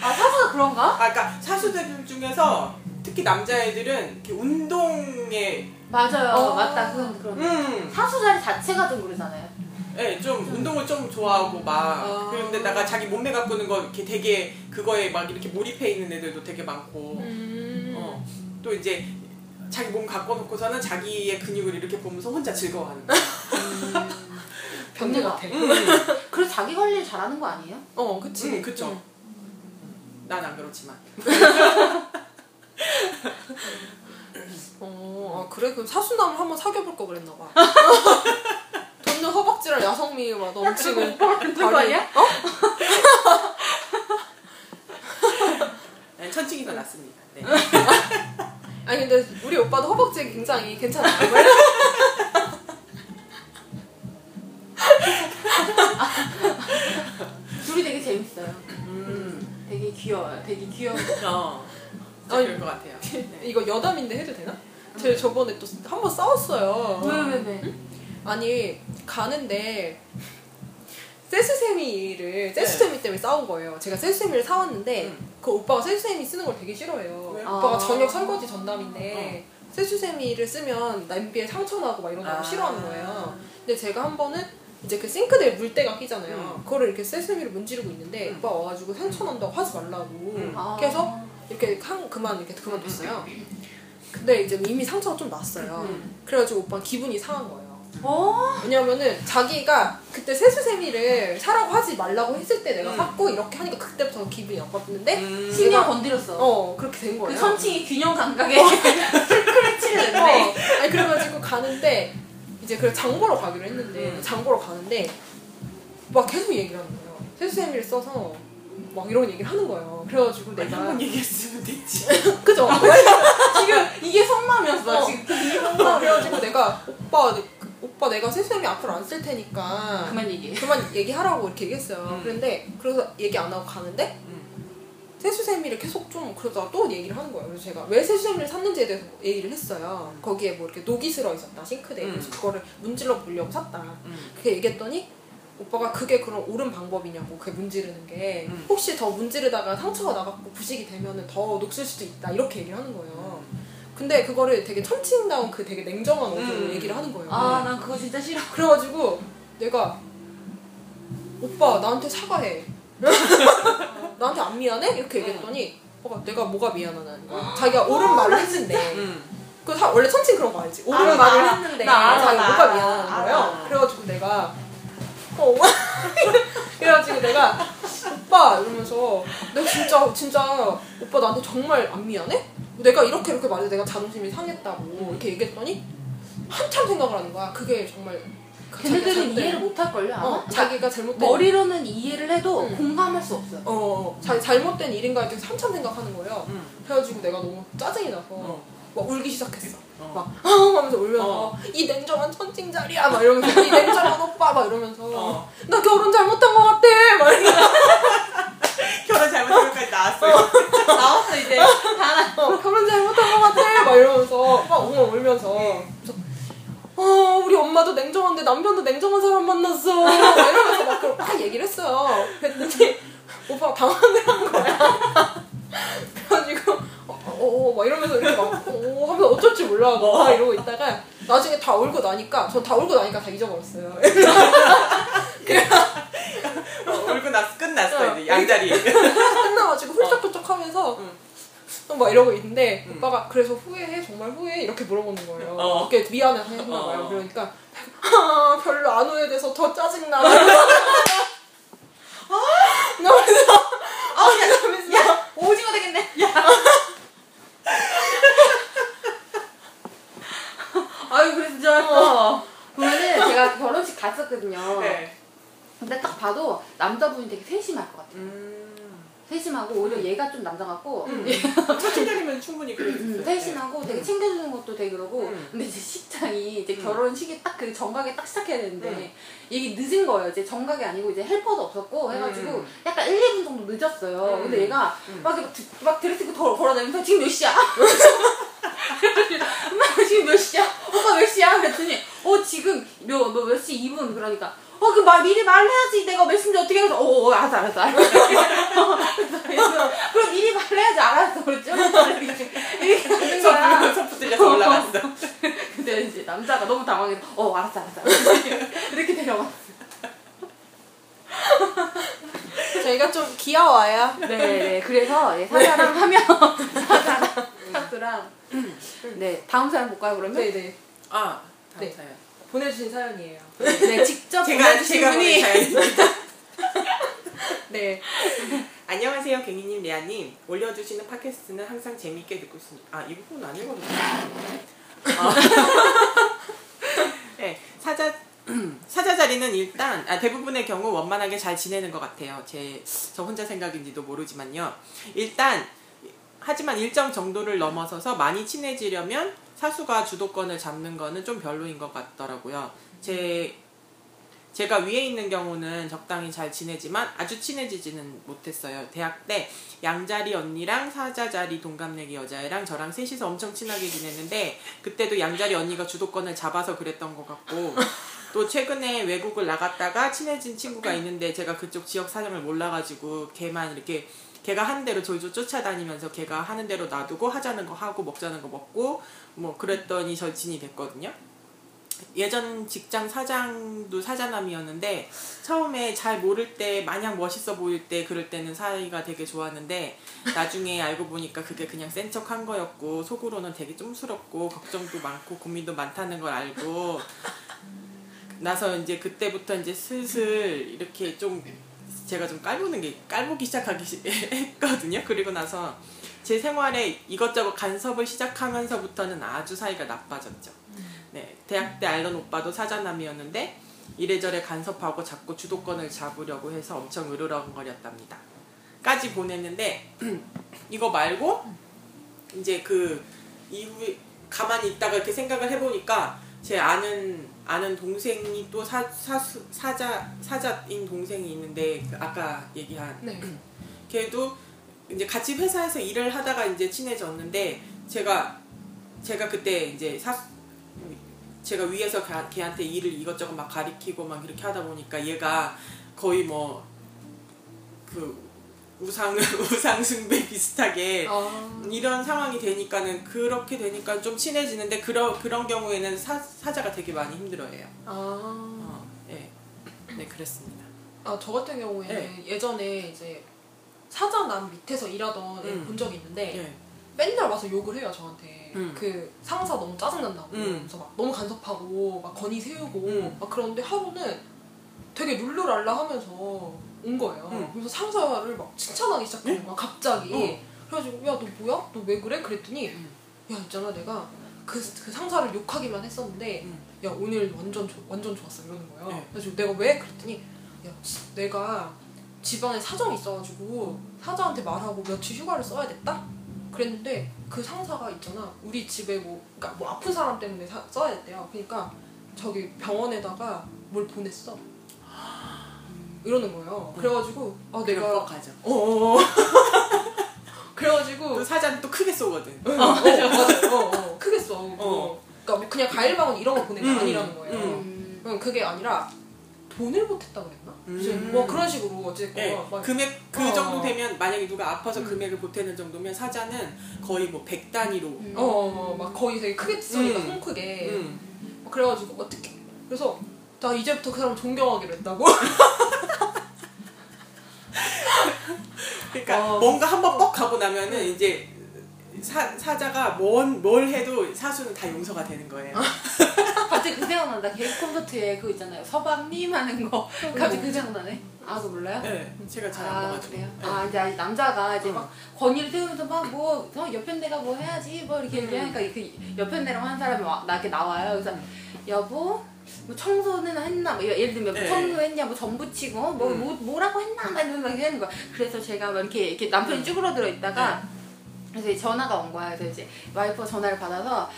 [SPEAKER 1] 아 사수가 그런가?
[SPEAKER 3] 아까 그러니까 사수들 중에서 특히 남자애들은 이렇게 운동에
[SPEAKER 1] 맞아요
[SPEAKER 2] 어.
[SPEAKER 1] 맞다 그건 그런
[SPEAKER 3] 음,
[SPEAKER 1] 사수 자리 자체가 좀 그러잖아요.
[SPEAKER 3] 예, 좀 운동을 좀 좋아하고 막
[SPEAKER 2] 아.
[SPEAKER 3] 그런데다가 자기 몸매 가꾸는 거 이렇게 되게 그거에 막 이렇게 몰입해 있는 애들도 되게 많고
[SPEAKER 2] 음.
[SPEAKER 3] 어, 또 이제 자기 몸 가꿔놓고서는 자기의 근육을 이렇게 보면서 혼자 즐거워하는 거.
[SPEAKER 2] 변태 같아.
[SPEAKER 3] 음,
[SPEAKER 1] 그래서 자기 관리를 잘하는 거 아니에요?
[SPEAKER 2] 어, 그치.
[SPEAKER 3] 음, 그쵸.
[SPEAKER 2] 음.
[SPEAKER 3] 난안 그렇지만.
[SPEAKER 2] 어, 아, 그래? 그럼 사수남을 한번 사귀어볼 거 그랬나 봐. 돋는 허벅지랑 야성미 막 넘치고.
[SPEAKER 1] 그런 거 아니야?
[SPEAKER 2] 어?
[SPEAKER 3] 네, 천칭이 더 낫습니다. 네.
[SPEAKER 2] 아니, 근데 우리 오빠도 허벅지 굉장히 괜찮아요.
[SPEAKER 1] 둘이 되게 재밌어요.
[SPEAKER 3] 음,
[SPEAKER 1] 되게 귀여워요. 되게 귀여워.
[SPEAKER 3] 어,
[SPEAKER 2] 아니,
[SPEAKER 3] 그럴 것 같아요. 네.
[SPEAKER 2] 이거 여담인데 해도 되나? 제가 저번에 또 한 번 싸웠어요.
[SPEAKER 1] 왜 왜 왜?
[SPEAKER 2] 아니 가는데 세수세미를 세수세미 때문에 싸운 거예요. 제가 세수세미를 사왔는데
[SPEAKER 3] 음.
[SPEAKER 2] 그 오빠가 세수세미 쓰는 걸 되게 싫어해요.
[SPEAKER 3] 왜?
[SPEAKER 2] 오빠가
[SPEAKER 1] 아.
[SPEAKER 2] 저녁 설거지 전담인데 세수세미를 쓰면 냄비에 상처 나고 막 이런 거
[SPEAKER 3] 아.
[SPEAKER 2] 싫어하는 거예요. 근데 제가 한 번은 이제 그 싱크대에 물때가 끼잖아요.
[SPEAKER 3] 음.
[SPEAKER 2] 그거를 이렇게 세수세미를 문지르고 있는데
[SPEAKER 3] 음.
[SPEAKER 2] 오빠가 와가지고 상처 난다고 하지 말라고
[SPEAKER 3] 음.
[SPEAKER 1] 아.
[SPEAKER 2] 그래서 이렇게 한 그만 이렇게 그만뒀어요. 근데 이제 이미 상처가 좀 났어요.
[SPEAKER 3] 음.
[SPEAKER 2] 그래가지고 오빠 기분이 상한 거예요.
[SPEAKER 1] 어?
[SPEAKER 2] 왜냐면은 자기가 그때 세수세미를 사라고 하지 말라고 했을 때 내가
[SPEAKER 3] 음.
[SPEAKER 2] 샀고 이렇게 하니까 그때부터 기분이 나빴는데
[SPEAKER 3] 음.
[SPEAKER 1] 신경 건드렸어.
[SPEAKER 2] 어 그렇게 된 거예요.
[SPEAKER 1] 그 선칭이 균형 감각에 스크래치를
[SPEAKER 2] 어,
[SPEAKER 1] 냈네.
[SPEAKER 2] 아니 그래가지고 가는데 이제 그래 장 보러 가기로 했는데
[SPEAKER 3] 음.
[SPEAKER 2] 장 보러 가는데 막 계속 얘기를 하는 거예요. 세수세미를 써서 막 이런 얘기를 하는 거예요. 그래가지고 내가
[SPEAKER 3] 한번 얘기했으면 됐지.
[SPEAKER 2] 그죠?
[SPEAKER 1] 지금 이게 속마음이었어.
[SPEAKER 2] 어.
[SPEAKER 1] 지금
[SPEAKER 2] 어, 그래가지고 내가 오빠 그, 오빠 내가 세수세미 앞으로 안 쓸 테니까
[SPEAKER 1] 그만 얘기해.
[SPEAKER 2] 그만 얘기하라고 이렇게 얘기했어요.
[SPEAKER 3] 음.
[SPEAKER 2] 그런데 그래서 얘기 안 하고 가는데
[SPEAKER 3] 음.
[SPEAKER 2] 세수세미를 계속 좀 그러다가 또 얘기를 하는 거예요. 그래서 제가 왜 세수세미를 샀는지에 대해서 얘기를 했어요. 거기에 뭐 이렇게 녹이 슬어 있었다 싱크대에
[SPEAKER 3] 음.
[SPEAKER 2] 그래서 그거를 문질러 보려고 샀다.
[SPEAKER 3] 음.
[SPEAKER 2] 그렇게 얘기했더니 오빠가 그게 그런 옳은 방법이냐고 그게 문지르는 게
[SPEAKER 3] 음.
[SPEAKER 2] 혹시 더 문지르다가 상처가 나갖고 부식이 되면은 더 녹슬 수도 있다 이렇게 얘기를 하는 거예요. 근데 그거를 되게 천칭다운 그 되게 냉정한 어조로
[SPEAKER 3] 음.
[SPEAKER 2] 얘기를 하는 거예요.
[SPEAKER 1] 아, 난 그거 진짜 싫어.
[SPEAKER 2] 그래가지고 내가 오빠 나한테 사과해. 나한테 안 미안해? 이렇게 얘기했더니 오빠가 내가 뭐가 미안하다는 거야. 자기가 옳은 말을 했는데
[SPEAKER 3] 음.
[SPEAKER 2] 그 사- 원래 천칭 그런 거 알지? 옳은 말을
[SPEAKER 1] 알아.
[SPEAKER 2] 했는데
[SPEAKER 1] 나 알아,
[SPEAKER 2] 자기가
[SPEAKER 1] 나
[SPEAKER 2] 뭐가 미안하는. 거예요. 그래가지고 내가 어 그래가지고 내가 오빠 이러면서 내가 진짜 진짜 오빠 나한테 정말 안 미안해? 내가 이렇게 이렇게 말해서 내가 자존심이 상했다고 이렇게 얘기했더니 한참 생각을 하는 거야. 그게 정말 그
[SPEAKER 1] 걔네들은 이해를 못할걸요, 아마?
[SPEAKER 2] 어, 자기가 잘못된
[SPEAKER 1] 머리로는 이해를 해도
[SPEAKER 2] 응.
[SPEAKER 1] 공감할 수 없어요.
[SPEAKER 2] 어, 어, 자기 잘못된 일인가에 대해서 한참 생각하는 거예요.
[SPEAKER 3] 음.
[SPEAKER 2] 그래가지고 내가 너무 짜증이 나서
[SPEAKER 3] 어.
[SPEAKER 2] 막 울기 시작했어.
[SPEAKER 3] 어.
[SPEAKER 2] 막 아, 하면서 울면서
[SPEAKER 3] 어.
[SPEAKER 2] 이 냉정한 천칭 자리야 막 이러면서 이 냉정한 오빠 막 이러면서
[SPEAKER 3] 어.
[SPEAKER 2] 나 결혼 잘못한 것 같아 막 이러면서 나왔어. 나왔어 이제. 다 나.
[SPEAKER 3] 어, 결혼 잘못한 것 같아. 막 이러면서
[SPEAKER 2] 막 엉엉 울면서. 네. 그래서, 아 우리 엄마도 냉정한데 남편도 냉정한 사람
[SPEAKER 3] 만났어.
[SPEAKER 2] 막 이러면서 막 그걸 막 얘기를 했어요. 그랬더니 오빠가 당황을 한 거야. 그래가지고 어, 어, 어, 어막 이러면서 이렇게 막 어, 하면서 어쩔지 몰라 막 이러고 있다가 나중에 다 울고 나니까 저 다 울고 나니까 다 잊어버렸어요. 네.
[SPEAKER 3] 그냥 어, 울고 나서 끝났어 이제 양자리.
[SPEAKER 2] 끝나가지고 훌쩍훌쩍하면서 막 이러고 있는데
[SPEAKER 3] 음.
[SPEAKER 2] 오빠가 그래서 후회해 정말 후회해 이렇게 물어보는 거예요.
[SPEAKER 3] 어.
[SPEAKER 2] 이렇게 미안해 했나 봐요.
[SPEAKER 3] 어.
[SPEAKER 2] 그러니까 아, 별로 안 후회돼서 더 짜증나. 그러면서 아, 그러면서
[SPEAKER 1] 오징어 되겠네. 아유 그래서 좋았어. 보면은 제가 결혼식 갔었거든요.
[SPEAKER 3] 네.
[SPEAKER 1] 근데 딱 봐도 남자분이 되게 세심할 것 같아요.
[SPEAKER 3] 음.
[SPEAKER 1] 세심하고 오히려 얘가 좀 남자 같고
[SPEAKER 3] 음. 첫 친절이면 충분히 수
[SPEAKER 1] 음. 세심하고 되게 챙겨주는 것도 되게 그러고
[SPEAKER 3] 음.
[SPEAKER 1] 근데 이제 식장이 이제
[SPEAKER 3] 음.
[SPEAKER 1] 결혼식이 딱그 정각에 딱 시작해야 되는데
[SPEAKER 3] 음.
[SPEAKER 1] 이게 늦은 거예요. 이제 정각이 아니고 이제 헬퍼도 없었고 해가지고
[SPEAKER 3] 음.
[SPEAKER 1] 약간 1, 2분 정도 늦었어요.
[SPEAKER 3] 음.
[SPEAKER 1] 근데 얘가
[SPEAKER 3] 음.
[SPEAKER 1] 막, 막, 막 드레스 입고 덜- 걸어다니면서 지금 몇 시야? 엄마 지금 몇 시야? 오빠 몇 시야? 그랬더니 어 지금 몇, 몇, 몇 시? 2분 그러니까 어, 그 말, 미리 말해야지. 내가 몇 시인지 어떻게 해서, 어, 어, 알았어, 알았어, 알았어. 그래서, 그럼 미리 말해야지, 알았어. 그랬죠? 이렇게, 이렇게 하는 거야.
[SPEAKER 3] 서 서프 들려서 올라갔어.
[SPEAKER 1] 근데 이제 남자가 너무 당황해서, 어, 알았어, 알았어. 알았어. 이렇게 데려왔어.
[SPEAKER 2] 저희가 좀 귀여워요.
[SPEAKER 1] 네네. 그래서, 예, 사자랑 하면, 사자랑, 사수랑. 네, 다음 사연 볼까요, 그러면?
[SPEAKER 2] 네네
[SPEAKER 3] 아, 다음
[SPEAKER 2] 네.
[SPEAKER 3] 사연.
[SPEAKER 2] 보내주신 사연이에요.
[SPEAKER 1] 네, 직접
[SPEAKER 3] 제가
[SPEAKER 1] 보내주신
[SPEAKER 3] 제가 보낸
[SPEAKER 1] 분이.
[SPEAKER 3] 사연입니다.
[SPEAKER 2] 네.
[SPEAKER 3] 안녕하세요, 갱이님, 레아님. 올려주시는 팟캐스트는 항상 재미있게 듣고 있습니다. 아, 이 부분 안 읽었는데. 아. 네, 사자, 사자 자리는 일단 아, 대부분의 경우 원만하게 잘 지내는 것 같아요. 제, 저 혼자 생각인지도 모르지만요. 일단, 하지만 일정 정도를 넘어서서 많이 친해지려면 사수가 주도권을 잡는 거는 좀 별로인 것 같더라고요. 제 제가 위에 있는 경우는 적당히 잘 지내지만 아주 친해지지는 못했어요. 대학 때 양자리 언니랑 사자자리 동갑내기 여자애랑 저랑 셋이서 엄청 친하게 지냈는데 그때도 양자리 언니가 주도권을 잡아서 그랬던 것 같고 또 최근에 외국을 나갔다가 친해진 친구가 있는데 제가 그쪽 지역 사정을 몰라가지고 걔만 이렇게 걔가 하는 대로 졸졸 쫓아다니면서 걔가 하는 대로 놔두고 하자는 거 하고 먹자는 거 먹고 뭐 그랬더니 절친이 됐거든요. 예전 직장 사장도 사자남이었는데 처음에 잘 모를 때 마냥 멋있어 보일 때 그럴 때는 사이가 되게 좋았는데 나중에 알고 보니까 그게 그냥 센 척 한 거였고 속으로는 되게 쫌스럽고 걱정도 많고 고민도 많다는 걸 알고 나서 이제 그때부터 이제 슬슬 이렇게 좀 제가 좀 깔보는 게 깔보기 시작하기 시- 했거든요. 그리고 나서 제 생활에 이것저것 간섭을 시작하면서부터는 아주 사이가 나빠졌죠. 네, 대학 때 알던 오빠도 사자남이었는데 이래저래 간섭하고 자꾸 주도권을 잡으려고 해서 엄청 으르렁거렸답니다. 까지 보냈는데 이거 말고 이제 그 이후에 가만히 있다가 이렇게 생각을 해보니까 제 아는 아는 동생이 또 사, 사수, 사자 사자인 동생이 있는데 그 아까 얘기한
[SPEAKER 2] 네.
[SPEAKER 3] 걔도 이제 같이 회사에서 일을 하다가 이제 친해졌는데 제가 제가 그때 이제 사 제가 위에서 가- 걔한테 일을 이것저것 막 가리키고 막 이렇게 하다 보니까 얘가 거의 뭐 그 우상 우상 숭배 비슷하게
[SPEAKER 2] 아,
[SPEAKER 3] 이런 상황이 되니까는 그렇게 되니까 좀 친해지는데 그런 그런 경우에는 사, 사자가 되게 많이 힘들어해요.
[SPEAKER 2] 아,
[SPEAKER 3] 어, 예, 네 그랬습니다.
[SPEAKER 2] 아, 저 같은 경우에는
[SPEAKER 3] 네.
[SPEAKER 2] 예전에 이제 사자 남 밑에서 일하던 애
[SPEAKER 3] 음.
[SPEAKER 2] 본 적이 있는데
[SPEAKER 3] 예,
[SPEAKER 2] 맨날 와서 욕을 해요 저한테
[SPEAKER 3] 음.
[SPEAKER 2] 그 상사 너무 짜증난다고
[SPEAKER 3] 음.
[SPEAKER 2] 그래서 막 너무 간섭하고 막 건의 세우고
[SPEAKER 3] 음.
[SPEAKER 2] 막 그러는데 하루는 되게 룰루랄라 하면서 온 거예요
[SPEAKER 3] 음.
[SPEAKER 2] 그래서 상사를 막 칭찬하기 시작하는 거야 갑자기
[SPEAKER 3] 어.
[SPEAKER 2] 그래가지고 야 너 뭐야? 너 왜 그래? 그랬더니
[SPEAKER 3] 음.
[SPEAKER 2] 야 있잖아 내가 그, 그 상사를 욕하기만 했었는데
[SPEAKER 3] 음.
[SPEAKER 2] 야 오늘 완전 좋- 완전 좋았어 이러는 거예요
[SPEAKER 3] 네.
[SPEAKER 2] 그래서 내가 왜? 그랬더니 야 지- 내가 집안에 사정이 있어가지고 사자한테 말하고 며칠 휴가를 써야 됐다? 그랬는데 그 상사가 있잖아 우리 집에 뭐 그러니까 뭐 아픈 사람 때문에 사- 써야 됐대요 그러니까 저기 병원에다가 뭘 보냈어 이러는 거예요 그래가지고 아 내가
[SPEAKER 3] 뻑뻑하죠.
[SPEAKER 2] 어 그래가지고
[SPEAKER 3] 그 사자는 또 크게 쏘거든.
[SPEAKER 2] 어, 어, 맞아. 어, 어. 크게 써.
[SPEAKER 3] 어.
[SPEAKER 2] 어. 그러니까 뭐 그냥 과일 방울 이런 거 보낸 게
[SPEAKER 3] 음,
[SPEAKER 2] 아니라는 거예요.
[SPEAKER 3] 음.
[SPEAKER 1] 음.
[SPEAKER 2] 그럼 그게 아니라 돈을 못했다 그랬나?
[SPEAKER 3] 음.
[SPEAKER 2] 뭐 그런 식으로 어쨌건
[SPEAKER 3] 네,
[SPEAKER 2] 막
[SPEAKER 3] 금액 그
[SPEAKER 2] 어.
[SPEAKER 3] 정도 되면 만약에 누가 아파서
[SPEAKER 2] 음.
[SPEAKER 3] 금액을 보태는 정도면 사자는 거의 뭐 100단위로
[SPEAKER 1] 음.
[SPEAKER 2] 어, 어, 막 거의 되게 크게 쓰니까
[SPEAKER 3] 음.
[SPEAKER 2] 통 크게
[SPEAKER 3] 음.
[SPEAKER 2] 막 그래가지고 어떻게 그래서 나 이제부터 그 사람 존경하기로 했다고
[SPEAKER 3] 그러니까
[SPEAKER 2] 어.
[SPEAKER 3] 뭔가 한번 뻑 가고 나면은 이제 사, 사자가 뭔, 뭘 해도 사수는 다 용서가 되는 거예요.
[SPEAKER 1] 갑자기 그 생각난다. 개그 콘서트에 그거 있잖아요. 서방님 하는 거. 갑자기 그 생각나네. 아, 그거 몰라요?
[SPEAKER 3] 네, 제가 잘안
[SPEAKER 1] 아
[SPEAKER 3] 봐가지고.
[SPEAKER 1] 그래요?
[SPEAKER 3] 네.
[SPEAKER 1] 아 이제 남자가 이제
[SPEAKER 3] 어.
[SPEAKER 1] 막 권위를 세우면서 막 뭐 어, 옆에 내가 뭐 해야지 뭐 이렇게
[SPEAKER 3] 음.
[SPEAKER 1] 얘기하니까 그 옆에 내랑 하는 사람이 와, 나한테 나와요. 그래서 여보 뭐 청소는 했나 뭐 예를 들면 뭐
[SPEAKER 3] 네.
[SPEAKER 1] 청소했냐 뭐전 붙이고 뭐,
[SPEAKER 3] 음.
[SPEAKER 1] 뭐 뭐라고 했나 막 이런 막 하는 거야. 그래서 제가 막 이렇게 이렇게 남편이
[SPEAKER 3] 음.
[SPEAKER 1] 쭈그러들어 있다가 그래서 전화가 온 거야. 그래서 이제 와이프가 전화를 받아서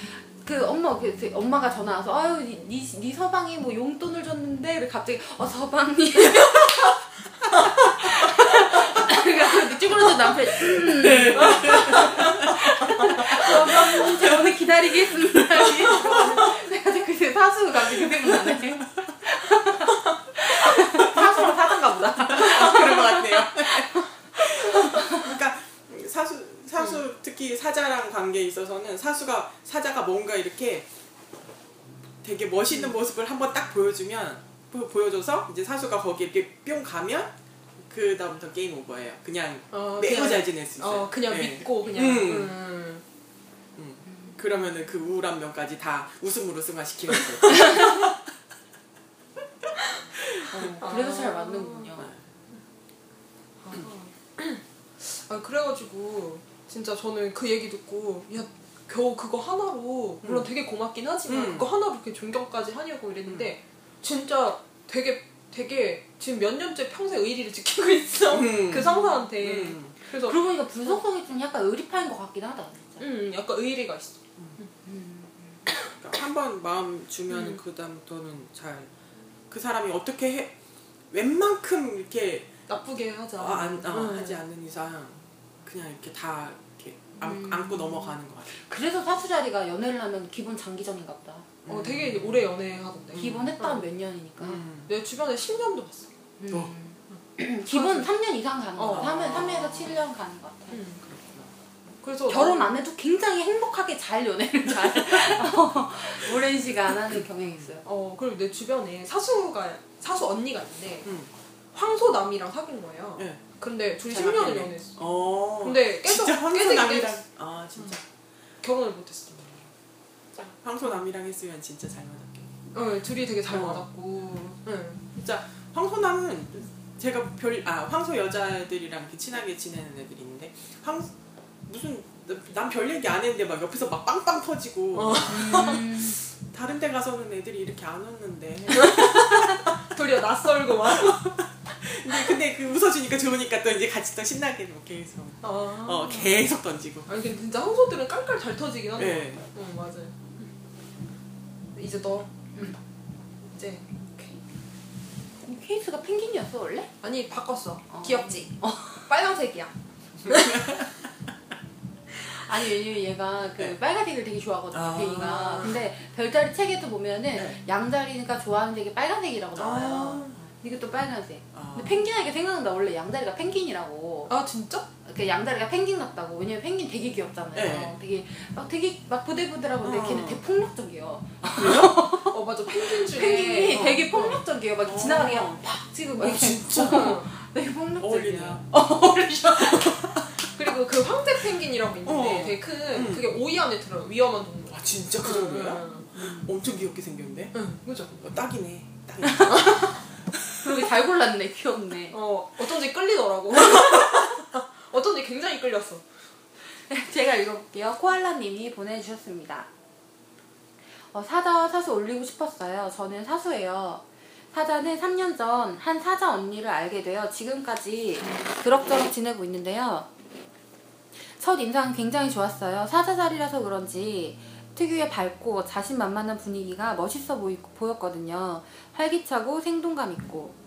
[SPEAKER 1] 그 엄마 그그 엄마가 전화 와서 아유 니, 니, 니 서방이 뭐 용돈을 줬는데 갑자기 어 서방님 그러니까 쭈그러든 남편 음. 서방님 제가 오늘 기다리겠습니다 그래가지고 그때 사수 갑자기 그 생각나네 사수랑 사단가 보다
[SPEAKER 3] 그런 것 같네요. 그러니까 사수 사수 특히 사자랑 관계에 있어서는 사수가 사자가 뭔가 이렇게 되게 멋있는 모습을 한번 딱 보여주면 보- 보여줘서 이제 사수가 거기 이렇게 뿅 가면 그 다음부터 게임 오버예요. 그냥
[SPEAKER 2] 어,
[SPEAKER 3] 매우
[SPEAKER 2] 그냥-
[SPEAKER 3] 잘 지낼 수 있어요.
[SPEAKER 2] 어 그냥
[SPEAKER 3] 네.
[SPEAKER 2] 믿고 그냥
[SPEAKER 3] 음.
[SPEAKER 2] 음.
[SPEAKER 3] 그러면은 그 우울한 면까지 다 웃음으로 승화시키는 거예요.
[SPEAKER 1] 어, 그래서 잘 맞는군요
[SPEAKER 2] 아 그래가지고 진짜 저는 그 얘기 듣고 야 겨우 그거 하나로 물론
[SPEAKER 3] 음.
[SPEAKER 2] 되게 고맙긴 하지만
[SPEAKER 3] 음.
[SPEAKER 2] 그거 하나로 이렇게 존경까지 하냐고 이랬는데 진짜 되게 되게 지금 몇 년째 평생 의리를 지키고 있어
[SPEAKER 3] 음.
[SPEAKER 2] 그 상사한테
[SPEAKER 3] 음.
[SPEAKER 2] 그래서
[SPEAKER 1] 그러고 보니까 불속성이 좀 약간 의리파인 것 같긴 하다 진짜
[SPEAKER 2] 음 약간 의리가 있어
[SPEAKER 3] 그러니까 한번 마음 주면
[SPEAKER 2] 음.
[SPEAKER 3] 그 다음부터는 잘 그 사람이 어떻게 해 웬만큼 이렇게
[SPEAKER 2] 나쁘게 하자
[SPEAKER 3] 아, 안, 아,
[SPEAKER 2] 음.
[SPEAKER 3] 하지 않는 이상 그냥 이렇게 다 이렇게 안,
[SPEAKER 1] 음.
[SPEAKER 3] 안고 넘어가는 것 같아요.
[SPEAKER 1] 그래서 사수자리가 연애를 하면 기본 장기전인가 보다
[SPEAKER 2] 어 되게 오래 연애하던데
[SPEAKER 1] 기본 했다면
[SPEAKER 2] 음.
[SPEAKER 1] 몇 년이니까
[SPEAKER 3] 음.
[SPEAKER 2] 내 주변에 10년도 봤어
[SPEAKER 1] 음. 기본 3년 이상 가는 거
[SPEAKER 2] 어.
[SPEAKER 1] 같아 3년, 3년에서 7년 가는 것 같아
[SPEAKER 2] 음.
[SPEAKER 3] 그렇구나.
[SPEAKER 2] 그래서
[SPEAKER 1] 결혼 안 해도 굉장히 행복하게 잘 연애를 잘 어, 오랜 시간 하는 경향이 있어요
[SPEAKER 2] 어 그리고 내 주변에 사수가 사수 언니가 있는데
[SPEAKER 3] 음.
[SPEAKER 2] 황소남이랑 사귄 거예요
[SPEAKER 3] 예.
[SPEAKER 2] 근데 둘이
[SPEAKER 3] 잘
[SPEAKER 2] 10년을
[SPEAKER 3] 맞겠네.
[SPEAKER 2] 연애했어
[SPEAKER 3] 어.
[SPEAKER 2] 근데 계속
[SPEAKER 3] 진짜 황소남이랑
[SPEAKER 2] 얘기했어.
[SPEAKER 3] 아 진짜
[SPEAKER 2] 결혼을 못했어
[SPEAKER 3] 황소남이랑 했으면 진짜 잘 맞았겠네.
[SPEAKER 2] 어 둘이 되게 잘
[SPEAKER 3] 어.
[SPEAKER 2] 맞았고 응.
[SPEAKER 3] 진짜 황소남은 제가 별 아 황소 여자애들이랑 이렇게 친하게 지내는 애들이 있는데 황 무슨 난 별 얘기 안 했는데 막 옆에서 막 빵빵 터지고
[SPEAKER 2] 어.
[SPEAKER 1] 음.
[SPEAKER 3] 다른 데 가서는 애들이 이렇게 안 웃는데
[SPEAKER 2] 도리어 낯설고 막
[SPEAKER 3] 근데, 근데 그 웃어주니까 좋으니까 또 이제 같이 또 신나게 뭐 계속
[SPEAKER 2] 아.
[SPEAKER 3] 어 계속 던지고
[SPEAKER 2] 아니 근데 진짜 황소들은 깔깔 잘 터지긴 하는
[SPEAKER 3] 네.
[SPEAKER 2] 거 같아 응 맞아요 이제 너
[SPEAKER 1] 응.
[SPEAKER 2] 이제
[SPEAKER 1] 케이스가 펭귄이었어 원래?
[SPEAKER 2] 아니 바꿨어
[SPEAKER 1] 어.
[SPEAKER 2] 귀엽지 빨간색이야
[SPEAKER 1] 아니 왜냐면 얘가 그
[SPEAKER 3] 네.
[SPEAKER 1] 빨간색을 되게 좋아하거든요
[SPEAKER 3] 아.
[SPEAKER 1] 베이가 근데 별자리 책에도 보면은
[SPEAKER 3] 네.
[SPEAKER 1] 양자리가 좋아하는 색이 빨간색이라고 나와요 이것도 빨간색.
[SPEAKER 3] 아.
[SPEAKER 1] 근데 펭귄하니까 생각난다. 원래 양다리가 펭귄이라고.
[SPEAKER 2] 아 진짜?
[SPEAKER 1] 그 양다리가 펭귄 같다고. 왜냐면 펭귄 되게 귀엽잖아요.
[SPEAKER 3] 네.
[SPEAKER 1] 되게 막 되게 막 부들부들하고 근데
[SPEAKER 3] 어.
[SPEAKER 1] 걔는 되게 폭력적이에요.
[SPEAKER 2] 어 맞아. 펭귄 중에.
[SPEAKER 1] 펭귄이
[SPEAKER 2] 어.
[SPEAKER 1] 되게 폭력적이에요. 막
[SPEAKER 3] 어.
[SPEAKER 1] 지나가게 그냥 팍 지금 막
[SPEAKER 2] 어, 진짜?
[SPEAKER 1] 되게 폭력적이야
[SPEAKER 3] 어울리네요.
[SPEAKER 2] 그리고 그 황제 펭귄이라고 있는데
[SPEAKER 3] 어.
[SPEAKER 2] 되게 큰
[SPEAKER 3] 응.
[SPEAKER 2] 그게 오이 안에 들어요. 위험한 동물.
[SPEAKER 3] 아 진짜? 그 정도야?
[SPEAKER 2] 응,
[SPEAKER 3] 엄청 귀엽게 생겼는데?
[SPEAKER 2] 응, 응, 그죠.
[SPEAKER 3] 어, 딱이네 딱이네
[SPEAKER 1] 잘 골랐네 귀엽네
[SPEAKER 2] 어 어쩐지 끌리더라고 어쩐지 굉장히 끌렸어
[SPEAKER 1] 제가 읽어볼게요. 코알라님이 보내주셨습니다. 어, 사자와 사수 올리고 싶었어요. 저는 사수예요. 사자는 3년 전 한 사자 언니를 알게 되어 지금까지 그럭저럭 지내고 있는데요. 첫 인상은 굉장히 좋았어요. 사자 자리라서 그런지 특유의 밝고 자신만만한 분위기가 멋있어 보였거든요. 활기차고 생동감 있고.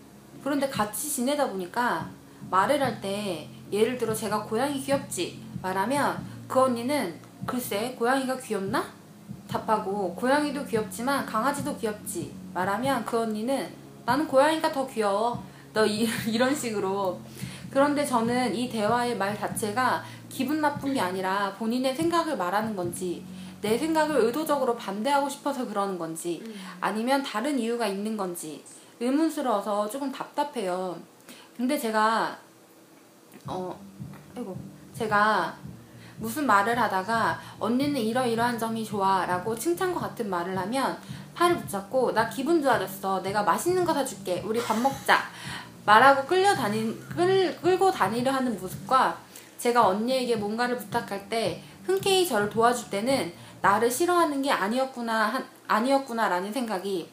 [SPEAKER 1] 그런데 같이 지내다 보니까 말을 할 때 예를 들어 제가 고양이 귀엽지 말하면 그 언니는 글쎄 고양이가 귀엽나? 답하고 고양이도 귀엽지만 강아지도 귀엽지 말하면 그 언니는 나는 고양이가 더 귀여워. 너 이, 이런 식으로. 그런데 저는 이 대화의 말 자체가 기분 나쁜 게 아니라 본인의 생각을 말하는 건지 내 생각을 의도적으로 반대하고 싶어서 그러는 건지 아니면 다른 이유가 있는 건지 의문스러워서 조금 답답해요. 근데 제가 어 아이고 제가 무슨 말을 하다가 언니는 이러이러한 점이 좋아 라고 칭찬과 같은 말을 하면 팔을 붙잡고 나 기분 좋아졌어. 내가 맛있는 거 사줄게. 우리 밥 먹자. 말하고 끌려 다니 끌, 끌고 다니려 하는 모습과 제가 언니에게 뭔가를 부탁할 때 흔쾌히 저를 도와줄 때는 나를 싫어하는 게 아니었구나 한, 아니었구나 라는 생각이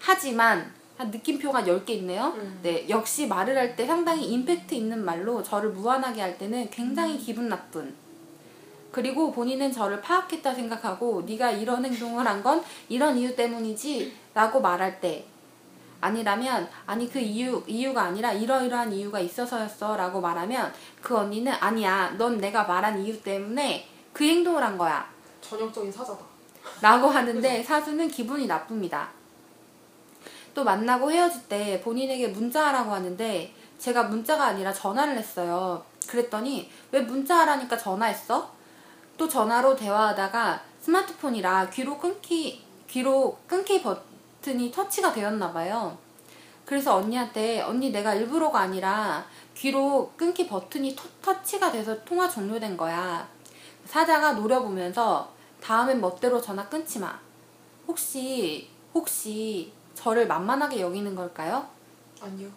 [SPEAKER 1] 하지만 한 느낌표가 10개 있네요.
[SPEAKER 2] 음.
[SPEAKER 1] 네, 역시 말을 할 때 상당히 임팩트 있는 말로 저를 무한하게 할 때는 굉장히 기분 나쁜. 그리고 본인은 저를 파악했다 생각하고 네가 이런 행동을 한 건 이런 이유 때문이지 라고 말할 때 아니라면 아니 그 이유 이유가 아니라 이러이러한 이유가 있어서였어 라고 말하면 그 언니는 아니야 넌 내가 말한 이유 때문에 그 행동을 한 거야
[SPEAKER 2] 전형적인 사자다.
[SPEAKER 1] 라고 하는데 사수는 기분이 나쁩니다. 또 만나고 헤어질 때 본인에게 문자하라고 하는데 제가 문자가 아니라 전화를 했어요. 그랬더니 왜 문자하라니까 전화했어? 또 전화로 대화하다가 스마트폰이라 귀로 끊기 귀로 끊기 버튼이 터치가 되었나 봐요. 그래서 언니한테 언니 내가 일부러가 아니라 귀로 끊기 버튼이 토- 터치가 돼서 통화 종료된 거야. 사자가 노려보면서 다음엔 멋대로 전화 끊지 마. 혹시 혹시 저를 만만하게 여기는 걸까요?
[SPEAKER 2] 아니요.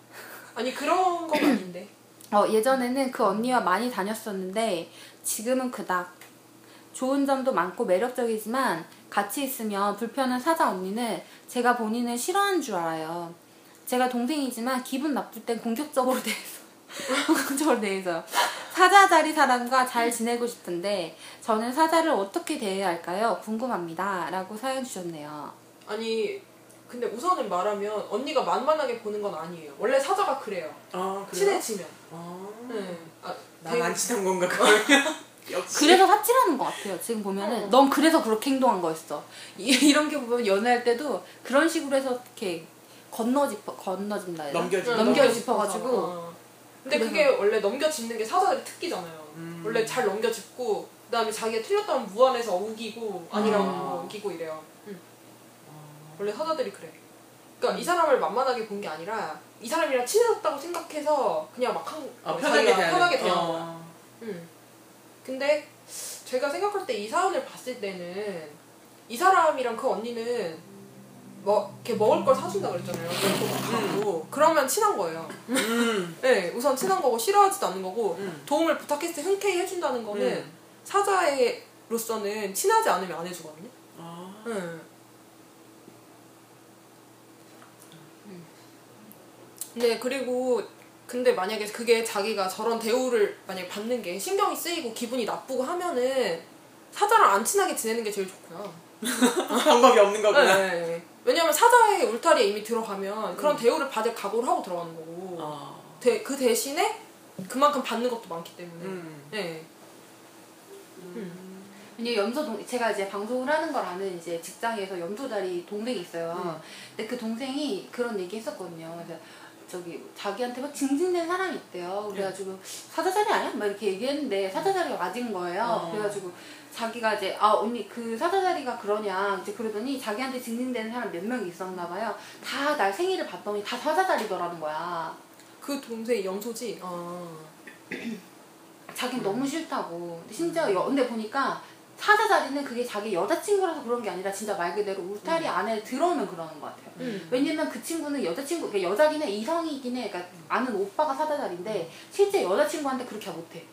[SPEAKER 2] 아니 그런 건 아닌데.
[SPEAKER 1] 어, 예전에는 그 언니와 많이 다녔었는데 지금은 그닥 좋은 점도 많고 매력적이지만 같이 있으면 불편한 사자 언니는 제가 본인을 싫어하는 줄 알아요. 제가 동생이지만 기분 나쁠 땐 공격적으로 대해서 공격적으로 대해서 사자 자리 사람과 잘 지내고 싶은데 저는 사자를 어떻게 대해야 할까요? 궁금합니다. 라고 사연 주셨네요.
[SPEAKER 2] 아니 근데 우선은 말하면 언니가 만만하게 보는 건 아니에요. 원래 사자가 그래요.
[SPEAKER 3] 아, 그래요?
[SPEAKER 2] 친해지면.
[SPEAKER 3] 아,
[SPEAKER 2] 네. 아,
[SPEAKER 3] 나만 친한 건가, 그러면? 역시.
[SPEAKER 1] 그래서 삽질하는 것 같아요. 지금 보면은 넌 그래서 그렇게 행동한 거였어. 이- 이런 게 보면 연애할 때도 그런 식으로 해서 이렇게 건너짚어 건너진다 해야 되나?
[SPEAKER 3] 넘겨짚어.
[SPEAKER 1] 넘겨짚어가지고
[SPEAKER 2] 어. 근데 그게 원래 넘겨짚는 게 사자들의 특기잖아요.
[SPEAKER 3] 음.
[SPEAKER 2] 원래 잘 넘겨짚고 그다음에 자기가 틀렸다면 무안해서 우기고 아니라고
[SPEAKER 3] 아.
[SPEAKER 2] 우기고 이래요. 응.
[SPEAKER 3] 아,
[SPEAKER 2] 원래 사자들이 그래. 그러니까 이 사람을 만만하게 본 게 아니라 이 사람이랑 친해졌다고 생각해서 그냥 막 한,
[SPEAKER 3] 아,
[SPEAKER 2] 어,
[SPEAKER 3] 편하게 대하는
[SPEAKER 2] 편하게 대한
[SPEAKER 3] 어.
[SPEAKER 2] 거야. 응. 근데 제가 생각할 때 이 사연을 봤을 때는 이 사람이랑 그 언니는 뭐 이렇게 먹을 걸 사준다 그랬잖아요. 막 가고 그러면 친한 거예요.
[SPEAKER 3] 음.
[SPEAKER 2] 네, 우선 친한 거고 싫어하지도 않는 거고
[SPEAKER 3] 음.
[SPEAKER 2] 도움을 부탁했을 때 흔쾌히 해준다는 거는
[SPEAKER 3] 음.
[SPEAKER 2] 사자로서는 친하지 않으면 안 해주거든요.
[SPEAKER 3] 아.
[SPEAKER 2] 응. 네 그리고 근데 만약에 그게 자기가 저런 대우를 만약에 받는 게 신경이 쓰이고 기분이 나쁘고 하면은 사자랑 안 친하게 지내는 게 제일 좋고요.
[SPEAKER 3] 방법이 없는 거구나.
[SPEAKER 2] 네. 왜냐면 사자의 울타리에 이미 들어가면 그런 대우를 받을 각오를 하고 들어가는 거고
[SPEAKER 3] 아.
[SPEAKER 2] 대- 그 대신에 그만큼 받는 것도 많기 때문에
[SPEAKER 3] 음.
[SPEAKER 2] 네.
[SPEAKER 1] 이제 염소 동 제가 이제 방송을 하는 걸 아는 이제 직장에서 염소다리 동생이 있어요.
[SPEAKER 2] 음.
[SPEAKER 1] 근데 그 동생이 그런 얘기 했었거든요. 그래서 저기 자기한테 막 징징댄 사람이 있대요. 그래가지고 사자자리 아니야? 막 이렇게 얘기했는데 사자자리가 맞은 거예요.
[SPEAKER 3] 어.
[SPEAKER 1] 그래가지고 자기가 이제 아 언니 그 사자자리가 그러냐 이제 그러더니 자기한테 징징대는 사람 몇 명이 있었나 봐요. 다 날 생일을 봤더니 다 사자자리더라는 거야.
[SPEAKER 2] 그 동생이 염소지. 어.
[SPEAKER 1] 자기는 너무 싫다고. 근데 심지어 여, 근데 보니까 사자 자리는 그게 자기 여자친구라서 그런 게 아니라 진짜 말 그대로 울타리 안에 들어오면 그러는 것 같아요.
[SPEAKER 2] 음.
[SPEAKER 1] 왜냐면 그 친구는 여자친구, 그러니까 여자긴 해, 이성이긴 해. 그러니까 아는 오빠가 사자 자리인데 실제 여자친구한테 그렇게 못해.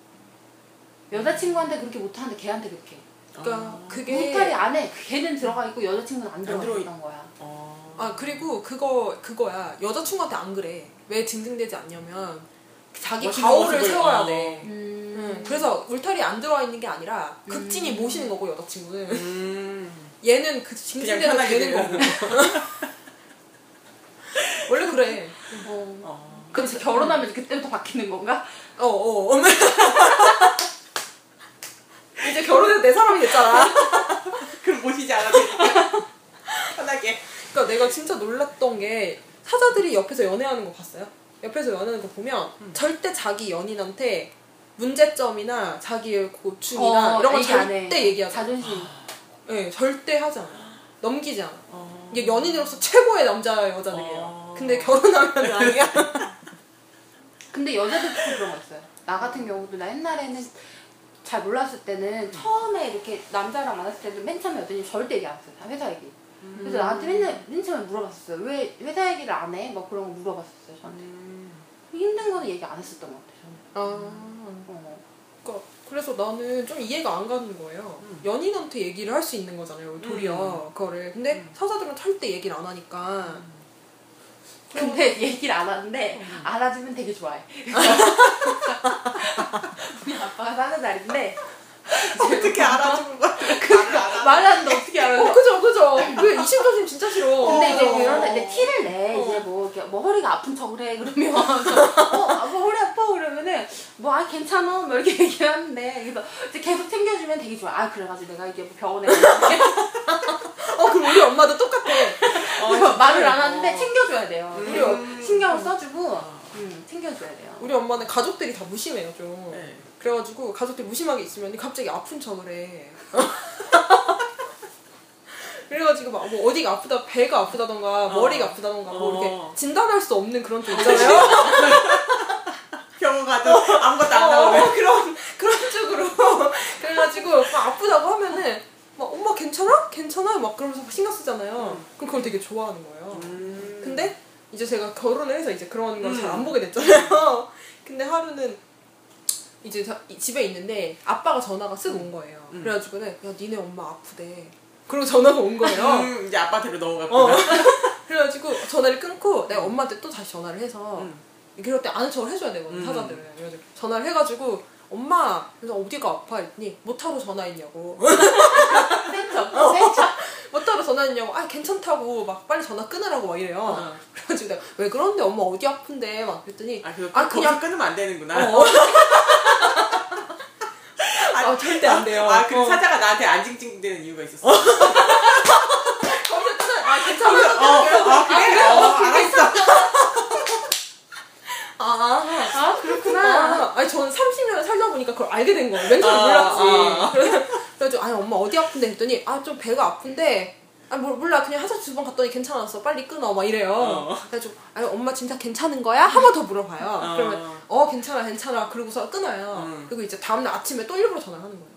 [SPEAKER 1] 여자친구한테 그렇게 못하는데 걔한테 그렇게. 해.
[SPEAKER 2] 그러니까
[SPEAKER 3] 아.
[SPEAKER 2] 그게
[SPEAKER 1] 울타리 안에 걔는 들어가 있고 여자친구는 안 들어가 있던 거야.
[SPEAKER 3] 어.
[SPEAKER 2] 아 그리고 그거 그거야 여자친구한테 안 그래 왜 징징대지 않냐면 자기
[SPEAKER 3] 멋있는
[SPEAKER 2] 가오를 세워야
[SPEAKER 3] 어.
[SPEAKER 2] 돼
[SPEAKER 1] 음.
[SPEAKER 2] 응, 그래서 울타리 안 들어와 있는 게 아니라 극진히 모시는 거고 여자친구는
[SPEAKER 3] 음.
[SPEAKER 2] 얘는 그
[SPEAKER 3] 편하게
[SPEAKER 2] 되는 거고 원래 그래
[SPEAKER 1] 어.
[SPEAKER 3] 어.
[SPEAKER 1] 그럼 이제 결혼하면 그때부터 바뀌는 건가?
[SPEAKER 2] 어어 어. 이제 결혼해도 내 사람이 됐잖아
[SPEAKER 3] 그럼 모시지 않아도. 편하게.
[SPEAKER 2] 그러니까 내가 진짜 놀랐던 게 사자들이 옆에서 연애하는 거 봤어요? 옆에서 연애하는 거 보면
[SPEAKER 3] 음.
[SPEAKER 2] 절대 자기 연인한테 문제점이나 자기의 고충이나
[SPEAKER 1] 어,
[SPEAKER 2] 이런
[SPEAKER 1] 해.
[SPEAKER 2] 절대 얘기하지 않아.
[SPEAKER 1] 자존심.
[SPEAKER 2] 네, 절대 하지 않아. 넘기지 않아.
[SPEAKER 3] 어.
[SPEAKER 2] 이게 연인으로서 최고의 남자 여자들이에요.
[SPEAKER 3] 어.
[SPEAKER 2] 근데 결혼하면 아니야.
[SPEAKER 1] 근데 여자들 특히 그런 거 있어요. 나 같은 경우도 나 옛날에는 잘 몰랐을 때는 처음에 이렇게 남자랑 만났을 때도 맨 처음에 여자님 절대 얘기 안 했어요. 다 회사 얘기. 그래서 나한테 맨날 맨 처음에 물어봤었어요. 왜 회사 얘기를 안 해? 막 그런 거 물어봤었어요. 저한테.
[SPEAKER 3] 음.
[SPEAKER 1] 힘든 거는 얘기 안 했었던 것 같아요. 저는.
[SPEAKER 2] 아.
[SPEAKER 1] 어.
[SPEAKER 2] 그러니까 그래서 나는 좀 이해가 안 가는 거예요.
[SPEAKER 3] 음.
[SPEAKER 2] 연인한테 얘기를 할 수 있는 거잖아요. 도리어 그거를. 근데
[SPEAKER 3] 음.
[SPEAKER 2] 사자들은 절대 얘기를 안 하니까.
[SPEAKER 1] 근데 얘기를 안 하는데 알아주면 되게 좋아해. 우리 아빠가 사는 날인데
[SPEAKER 3] 어떻게 알아주는 거야? 알아.
[SPEAKER 1] 말하는데 어떻게 알아?
[SPEAKER 2] 어, 그죠, 그죠. 그 이심 조심 진짜 싫어.
[SPEAKER 1] 근데 이제
[SPEAKER 2] 어.
[SPEAKER 1] 그런 데 티를 내
[SPEAKER 2] 어.
[SPEAKER 1] 이제 뭐, 이렇게 뭐 허리가 아픈 척을 해 그러면 어, 아, 뭐 허리 아파 그러면은 뭐 아 괜찮아 뭐 이렇게 얘기를 하는데 그래서 이제 계속 챙겨주면 되게 좋아 아 그래가지고 내가 이게 뭐 병원에
[SPEAKER 2] 어, 그럼 우리 엄마도 똑같아.
[SPEAKER 1] 어, 말을 안 하는데 챙겨줘야 돼요
[SPEAKER 3] 음.
[SPEAKER 1] 그리고 신경을 써주고 음, 챙겨줘야 돼요
[SPEAKER 2] 우리 엄마는 가족들이 다 무심해요, 좀.
[SPEAKER 3] 네.
[SPEAKER 2] 그래가지고 가족들이 무심하게 있으면 갑자기 아픈 척을 해. 그래가지고 막 뭐 어디가 아프다, 배가 아프다던가 머리가 아프다던가 뭐
[SPEAKER 3] 어.
[SPEAKER 2] 이렇게 진단할 수 없는 그런 쪽 있잖아요.
[SPEAKER 3] 병원 가도 아무것도 안
[SPEAKER 2] 어,
[SPEAKER 3] 나오면
[SPEAKER 2] 어, 그런 그런 쪽으로 그래가지고 막 아프다고 하면은 막 엄마 괜찮아? 괜찮아? 막 그러면서 막 신경 쓰잖아요. 그럼 그걸 되게 좋아하는 거예요.
[SPEAKER 3] 음.
[SPEAKER 2] 근데 이제 제가 결혼을 해서 이제 그런 걸 잘안
[SPEAKER 3] 음.
[SPEAKER 2] 보게 됐잖아요. 근데 하루는 이제 집에 있는데 아빠가 전화가 쓱 온 거예요.
[SPEAKER 3] 음.
[SPEAKER 2] 그래가지고는 야 니네 엄마 아프대. 그리고 전화가 온 거예요.
[SPEAKER 3] 음, 이제 아빠한테로
[SPEAKER 2] 어.
[SPEAKER 3] 넘어갔구나.
[SPEAKER 2] 그래가지고 전화를 끊고 내가 엄마한테 또 다시 전화를 해서
[SPEAKER 3] 음.
[SPEAKER 2] 그럴 때 아는 척을 해줘야 되거든
[SPEAKER 3] 음.
[SPEAKER 2] 사자들은 그래가지고 전화를 해가지고 엄마 그래서 어디가 아파 했더니 못하러 전화했냐고
[SPEAKER 1] 센터 센터
[SPEAKER 2] 못하러 전화했냐고 아 괜찮다고 막 빨리 전화 끊으라고 막 이래요
[SPEAKER 3] 어.
[SPEAKER 2] 그래가지고 내가 왜 그런데 엄마 어디 아픈데 막 그랬더니
[SPEAKER 3] 아, 그거
[SPEAKER 2] 아,
[SPEAKER 3] 아,
[SPEAKER 2] 그냥-
[SPEAKER 3] 끊으면 안 되는구나.
[SPEAKER 2] 어. 아, 절대 안 돼요
[SPEAKER 3] 아, 그
[SPEAKER 2] 어.
[SPEAKER 3] 사자가 나한테 안 찡찡대는 이유가 있었어.
[SPEAKER 2] 아 괜찮아
[SPEAKER 3] 어, 어, 그래? 어, 알았어.
[SPEAKER 2] 아,
[SPEAKER 1] 아 그렇구나
[SPEAKER 2] 아, 저는 30년 살다 보니까 그걸 알게 된 거예요. 맨 처음에
[SPEAKER 3] 아,
[SPEAKER 2] 몰랐지.
[SPEAKER 3] 아.
[SPEAKER 2] 그래서 아니 엄마 어디 아픈데 했더니 아 좀 배가 아픈데 아 뭐, 몰라 그냥 화장실 두 번 갔더니 괜찮았어 빨리 끊어 막 이래요.
[SPEAKER 3] 어.
[SPEAKER 2] 그래가지고 아니 엄마 진짜 괜찮은 거야? 한 번 더 물어봐요.
[SPEAKER 3] 어.
[SPEAKER 2] 그러면 어 괜찮아 괜찮아 그러고서 끊어요.
[SPEAKER 3] 음.
[SPEAKER 2] 그리고 이제 다음날 아침에 또 일부러 전화를 하는 거예요.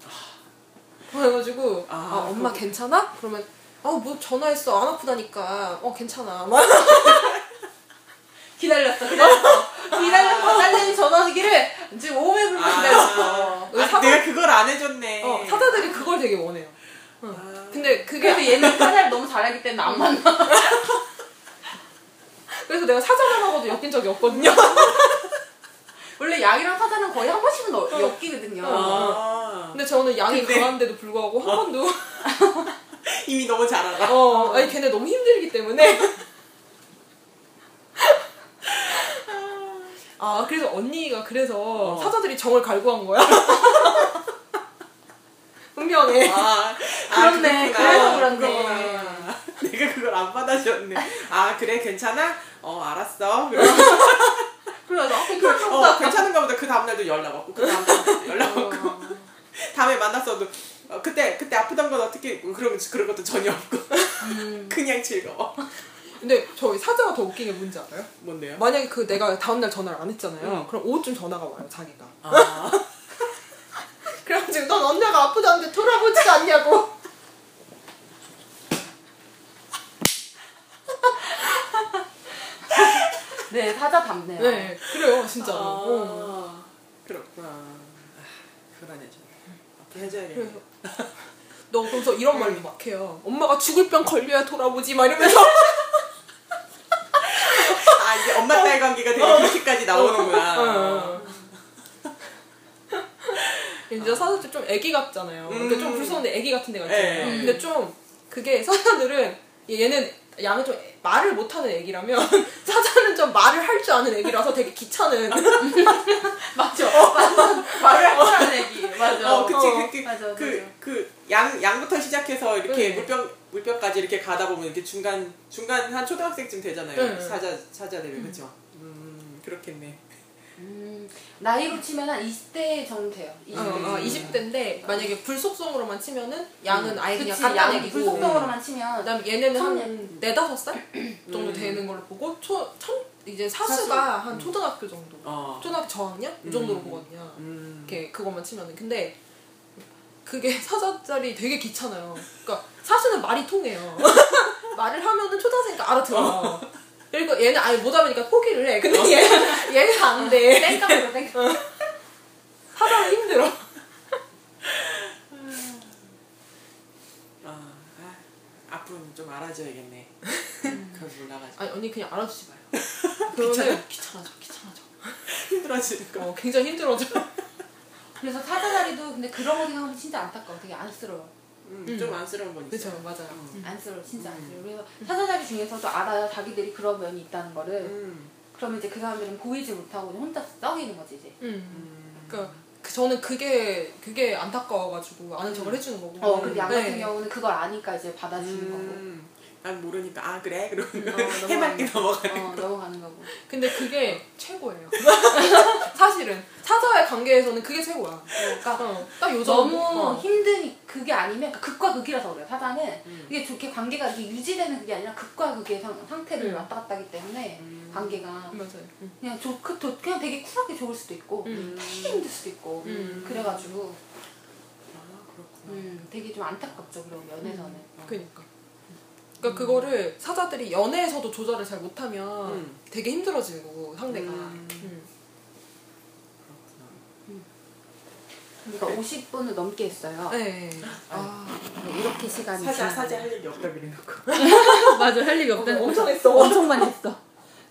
[SPEAKER 2] 그래가지고 아,
[SPEAKER 3] 아,
[SPEAKER 2] 엄마
[SPEAKER 3] 그거-
[SPEAKER 2] 괜찮아? 그러면 아뭐 전화했어 안 아프다니까 어 괜찮아 막
[SPEAKER 1] 기다렸어 기다렸어 기다렸어 딸내미 전화기를 지금 500불
[SPEAKER 3] 아,
[SPEAKER 1] 기다렸어
[SPEAKER 3] 아,
[SPEAKER 2] 사자-
[SPEAKER 3] 내가 그걸 안 해줬네.
[SPEAKER 2] 어, 사자들이 그걸 되게 원해요.
[SPEAKER 3] 아,
[SPEAKER 2] 근데 그게
[SPEAKER 1] 얘는 사자를 너무 잘 알기 때문에 안 만나
[SPEAKER 2] 그래서 내가 사자남하고도 엮인 적이 없거든요.
[SPEAKER 1] 원래 양이랑 사자는 거의 한 번씩은 어- 엮이거든요
[SPEAKER 3] 아.
[SPEAKER 2] 근데 저는 양이
[SPEAKER 3] 근데-
[SPEAKER 2] 강한데도 불구하고 한 번도
[SPEAKER 3] 이미 너무 잘 알아.
[SPEAKER 2] 어 아니 걔네 너무 힘들기 때문에 아 그래서 언니가 그래서
[SPEAKER 3] 어.
[SPEAKER 2] 사자들이 정을 갈구한 거야. 분명해.
[SPEAKER 3] 아,
[SPEAKER 1] 그렇네.
[SPEAKER 3] 그렇구나.
[SPEAKER 1] 그래서 그렇네.
[SPEAKER 3] 그렇구나. 내가 그걸 안 받아줬네. 아, 그래, 괜찮아? 어, 알았어. 그래서,
[SPEAKER 1] 어, 괜찮다
[SPEAKER 3] 어, 괜찮은가 보다. 그 다음날도 연락 왔고, 그 다음날도 연락 왔고. 다음에 만났어도, 어, 그때, 그때 아프던 건 어떻게, 그런, 그런 것도 전혀 없고. 그냥 즐거워.
[SPEAKER 2] 근데 저희 사자가 더 웃긴 게 뭔지 알아요?
[SPEAKER 3] 뭔데요?
[SPEAKER 2] 만약에 그 내가 다음날 전화를 안 했잖아요.
[SPEAKER 3] 응.
[SPEAKER 2] 그럼 오후쯤 전화가 와요 자기가.
[SPEAKER 3] 아,
[SPEAKER 2] 지고 넌 언니가 아프다는데 돌아보지도 않냐고.
[SPEAKER 1] 네 사자 답네요
[SPEAKER 2] 네 그래요 진짜로. 어.
[SPEAKER 3] 아, 그렇구나. 아, 불안해져. 앞으로 해줘야겠네.
[SPEAKER 2] 그래서 너 그래서 이런 말도 막 해요. 엄마가 죽을 병 걸려야 돌아보지 막 이러면서
[SPEAKER 3] 아, 이제 엄마 딸 관계가 되게 그렇게까지 나오는구나.
[SPEAKER 2] 어. 이제 사자들 좀 애기 같잖아요. 그러니까 좀
[SPEAKER 3] 음.
[SPEAKER 2] 불쌍한데 애기 같은 데가 있잖아요.
[SPEAKER 3] 예.
[SPEAKER 2] 근데 좀 그게 사자들은 얘는 양이 좀 말을 못하는 애기라면 사자는 좀 말을 할 줄 아는 애기라서 되게 귀찮은
[SPEAKER 1] 맞죠 맞아 말을 할줄 얘기 맞아
[SPEAKER 3] 어, 그치,
[SPEAKER 2] 어,
[SPEAKER 3] 그, 그,
[SPEAKER 1] 맞아,
[SPEAKER 3] 그,
[SPEAKER 1] 맞아.
[SPEAKER 3] 그, 양, 양부터 시작해서 이렇게
[SPEAKER 2] 네.
[SPEAKER 3] 물병, 물병까지 이렇게 가다 보면 이렇게 중간, 중간 한 초등학생쯤 되잖아요.
[SPEAKER 2] 네.
[SPEAKER 3] 사자, 사자 되면, 그쵸? 음. 그렇겠네.
[SPEAKER 1] 음, 나이로 치면 한 20대 정도 돼요. 20대.
[SPEAKER 2] 어, 어, 20대인데 만약에 불속성으로만 치면은 양은 아예 그냥
[SPEAKER 1] 그치, 양
[SPEAKER 2] 깐깐애기고
[SPEAKER 1] 불속성으로만 치면
[SPEAKER 2] 그다음에 얘네는. 한 네다섯 살 정도
[SPEAKER 3] 음.
[SPEAKER 2] 되는 걸로 보고 초, 천, 이제 사수가 한 초등학교 정도
[SPEAKER 3] 어.
[SPEAKER 2] 초등학교 저학년? 이 정도로
[SPEAKER 3] 음.
[SPEAKER 2] 보거든요
[SPEAKER 3] 음.
[SPEAKER 2] 이렇게 그것만 치면은 근데 그게 사자짜리 되게 귀찮아요 그러니까 사수는 말이 통해요 말을 하면은 초등생이니까 알아들어 그리고 얘는 아예 못 하니까 포기를 해. 근데 얘, 얘는 안 돼.
[SPEAKER 1] 땡깡으로 땡깡.
[SPEAKER 2] 사자는 힘들어.
[SPEAKER 3] 아, 아, 앞으로는 좀 알아줘야겠네. 그걸 몰라가지고.
[SPEAKER 2] 아니 언니 그냥 알아주지 마요. 그러면 귀찮아져 귀찮아져.
[SPEAKER 3] 힘들어지는 거.
[SPEAKER 2] 어, 굉장히 힘들어져.
[SPEAKER 1] 그래서 사자다리도 근데 그런 거 생각하면 진짜 안타까워. 되게 안쓰러워.
[SPEAKER 3] 음,
[SPEAKER 2] 음.
[SPEAKER 3] 좀 안쓰러운 건 있어.
[SPEAKER 2] 그쵸 맞아요
[SPEAKER 3] 음.
[SPEAKER 1] 안쓰러워. 진짜
[SPEAKER 3] 음.
[SPEAKER 1] 안쓰러워. 그래서 사자다리 중에서도 알아요. 자기들이 그런 면이 있다는 거를.
[SPEAKER 3] 음.
[SPEAKER 1] 그러면 이제 그 사람들은 보이지 못하고 혼자 썩이는 거지 이제.
[SPEAKER 2] 음.
[SPEAKER 3] 음.
[SPEAKER 2] 그러니까 그 저는 그게 그게 안타까워가지고 아는 척을 해주는 거고.
[SPEAKER 1] 어, 근데 양
[SPEAKER 2] 네.
[SPEAKER 1] 같은 경우는 그걸 아니까 이제 받아주는 거고.
[SPEAKER 3] 음. 난 모르니까 아 그래 그러고
[SPEAKER 1] 어,
[SPEAKER 3] 해맑게
[SPEAKER 1] 넘어가는
[SPEAKER 3] 넘어가는
[SPEAKER 1] 어, 넘어가는 거고.
[SPEAKER 2] 근데 그게 최고예요. 사실은 사자와의 관계에서는 그게 최고야.
[SPEAKER 1] 어, 그러니까
[SPEAKER 2] 어, 딱요
[SPEAKER 1] 너무
[SPEAKER 2] 정도. 어.
[SPEAKER 1] 힘든 그게 아니면 그러니까 극과 극이라서 그래요. 사자는
[SPEAKER 3] 음.
[SPEAKER 1] 이게 좋게 관계가 이렇게 유지되는 그게 아니라 극과 극의 상, 상태를
[SPEAKER 2] 음.
[SPEAKER 1] 왔다 갔다 하기 때문에
[SPEAKER 3] 음.
[SPEAKER 1] 관계가
[SPEAKER 2] 맞아요. 음.
[SPEAKER 1] 그냥 좋, 그, 도- 그냥 되게 쿨하게 좋을 수도 있고
[SPEAKER 2] 음.
[SPEAKER 1] 되게 힘들 수도 있고
[SPEAKER 2] 음.
[SPEAKER 1] 그래가지고
[SPEAKER 3] 아 그렇구나.
[SPEAKER 1] 음, 되게 좀 안타깝죠 그런 면에서는
[SPEAKER 3] 어.
[SPEAKER 2] 그니까. 그러니까 그거를 사자들이 연애에서도 조절을 잘 못하면
[SPEAKER 3] 음.
[SPEAKER 2] 되게 힘들어지는 거고 상대가.
[SPEAKER 3] 음.
[SPEAKER 2] 음.
[SPEAKER 3] 그렇구나.
[SPEAKER 1] 그러니까 50분을 넘게 했어요
[SPEAKER 2] 네. 아,
[SPEAKER 1] 네, 이렇게 시간이
[SPEAKER 3] 사자. 사자 할 얘기 없다 그래놓고.
[SPEAKER 1] 맞아 할 얘기 없다는
[SPEAKER 2] 엄청
[SPEAKER 1] 거죠.
[SPEAKER 2] 했어.
[SPEAKER 1] 엄청 많이 했어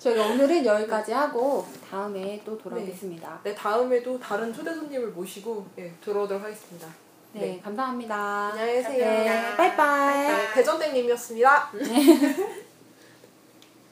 [SPEAKER 1] 저희가 오늘은 여기까지 하고 다음에 또 돌아오겠습니다
[SPEAKER 2] 네 다음에도 다른 초대 손님을 모시고 예, 들어오도록 하겠습니다.
[SPEAKER 1] 네,
[SPEAKER 2] 네.
[SPEAKER 1] 감사합니다
[SPEAKER 2] 안녕히 계세요.
[SPEAKER 1] 네, 빠이빠이
[SPEAKER 2] 대전땡님이었습니다.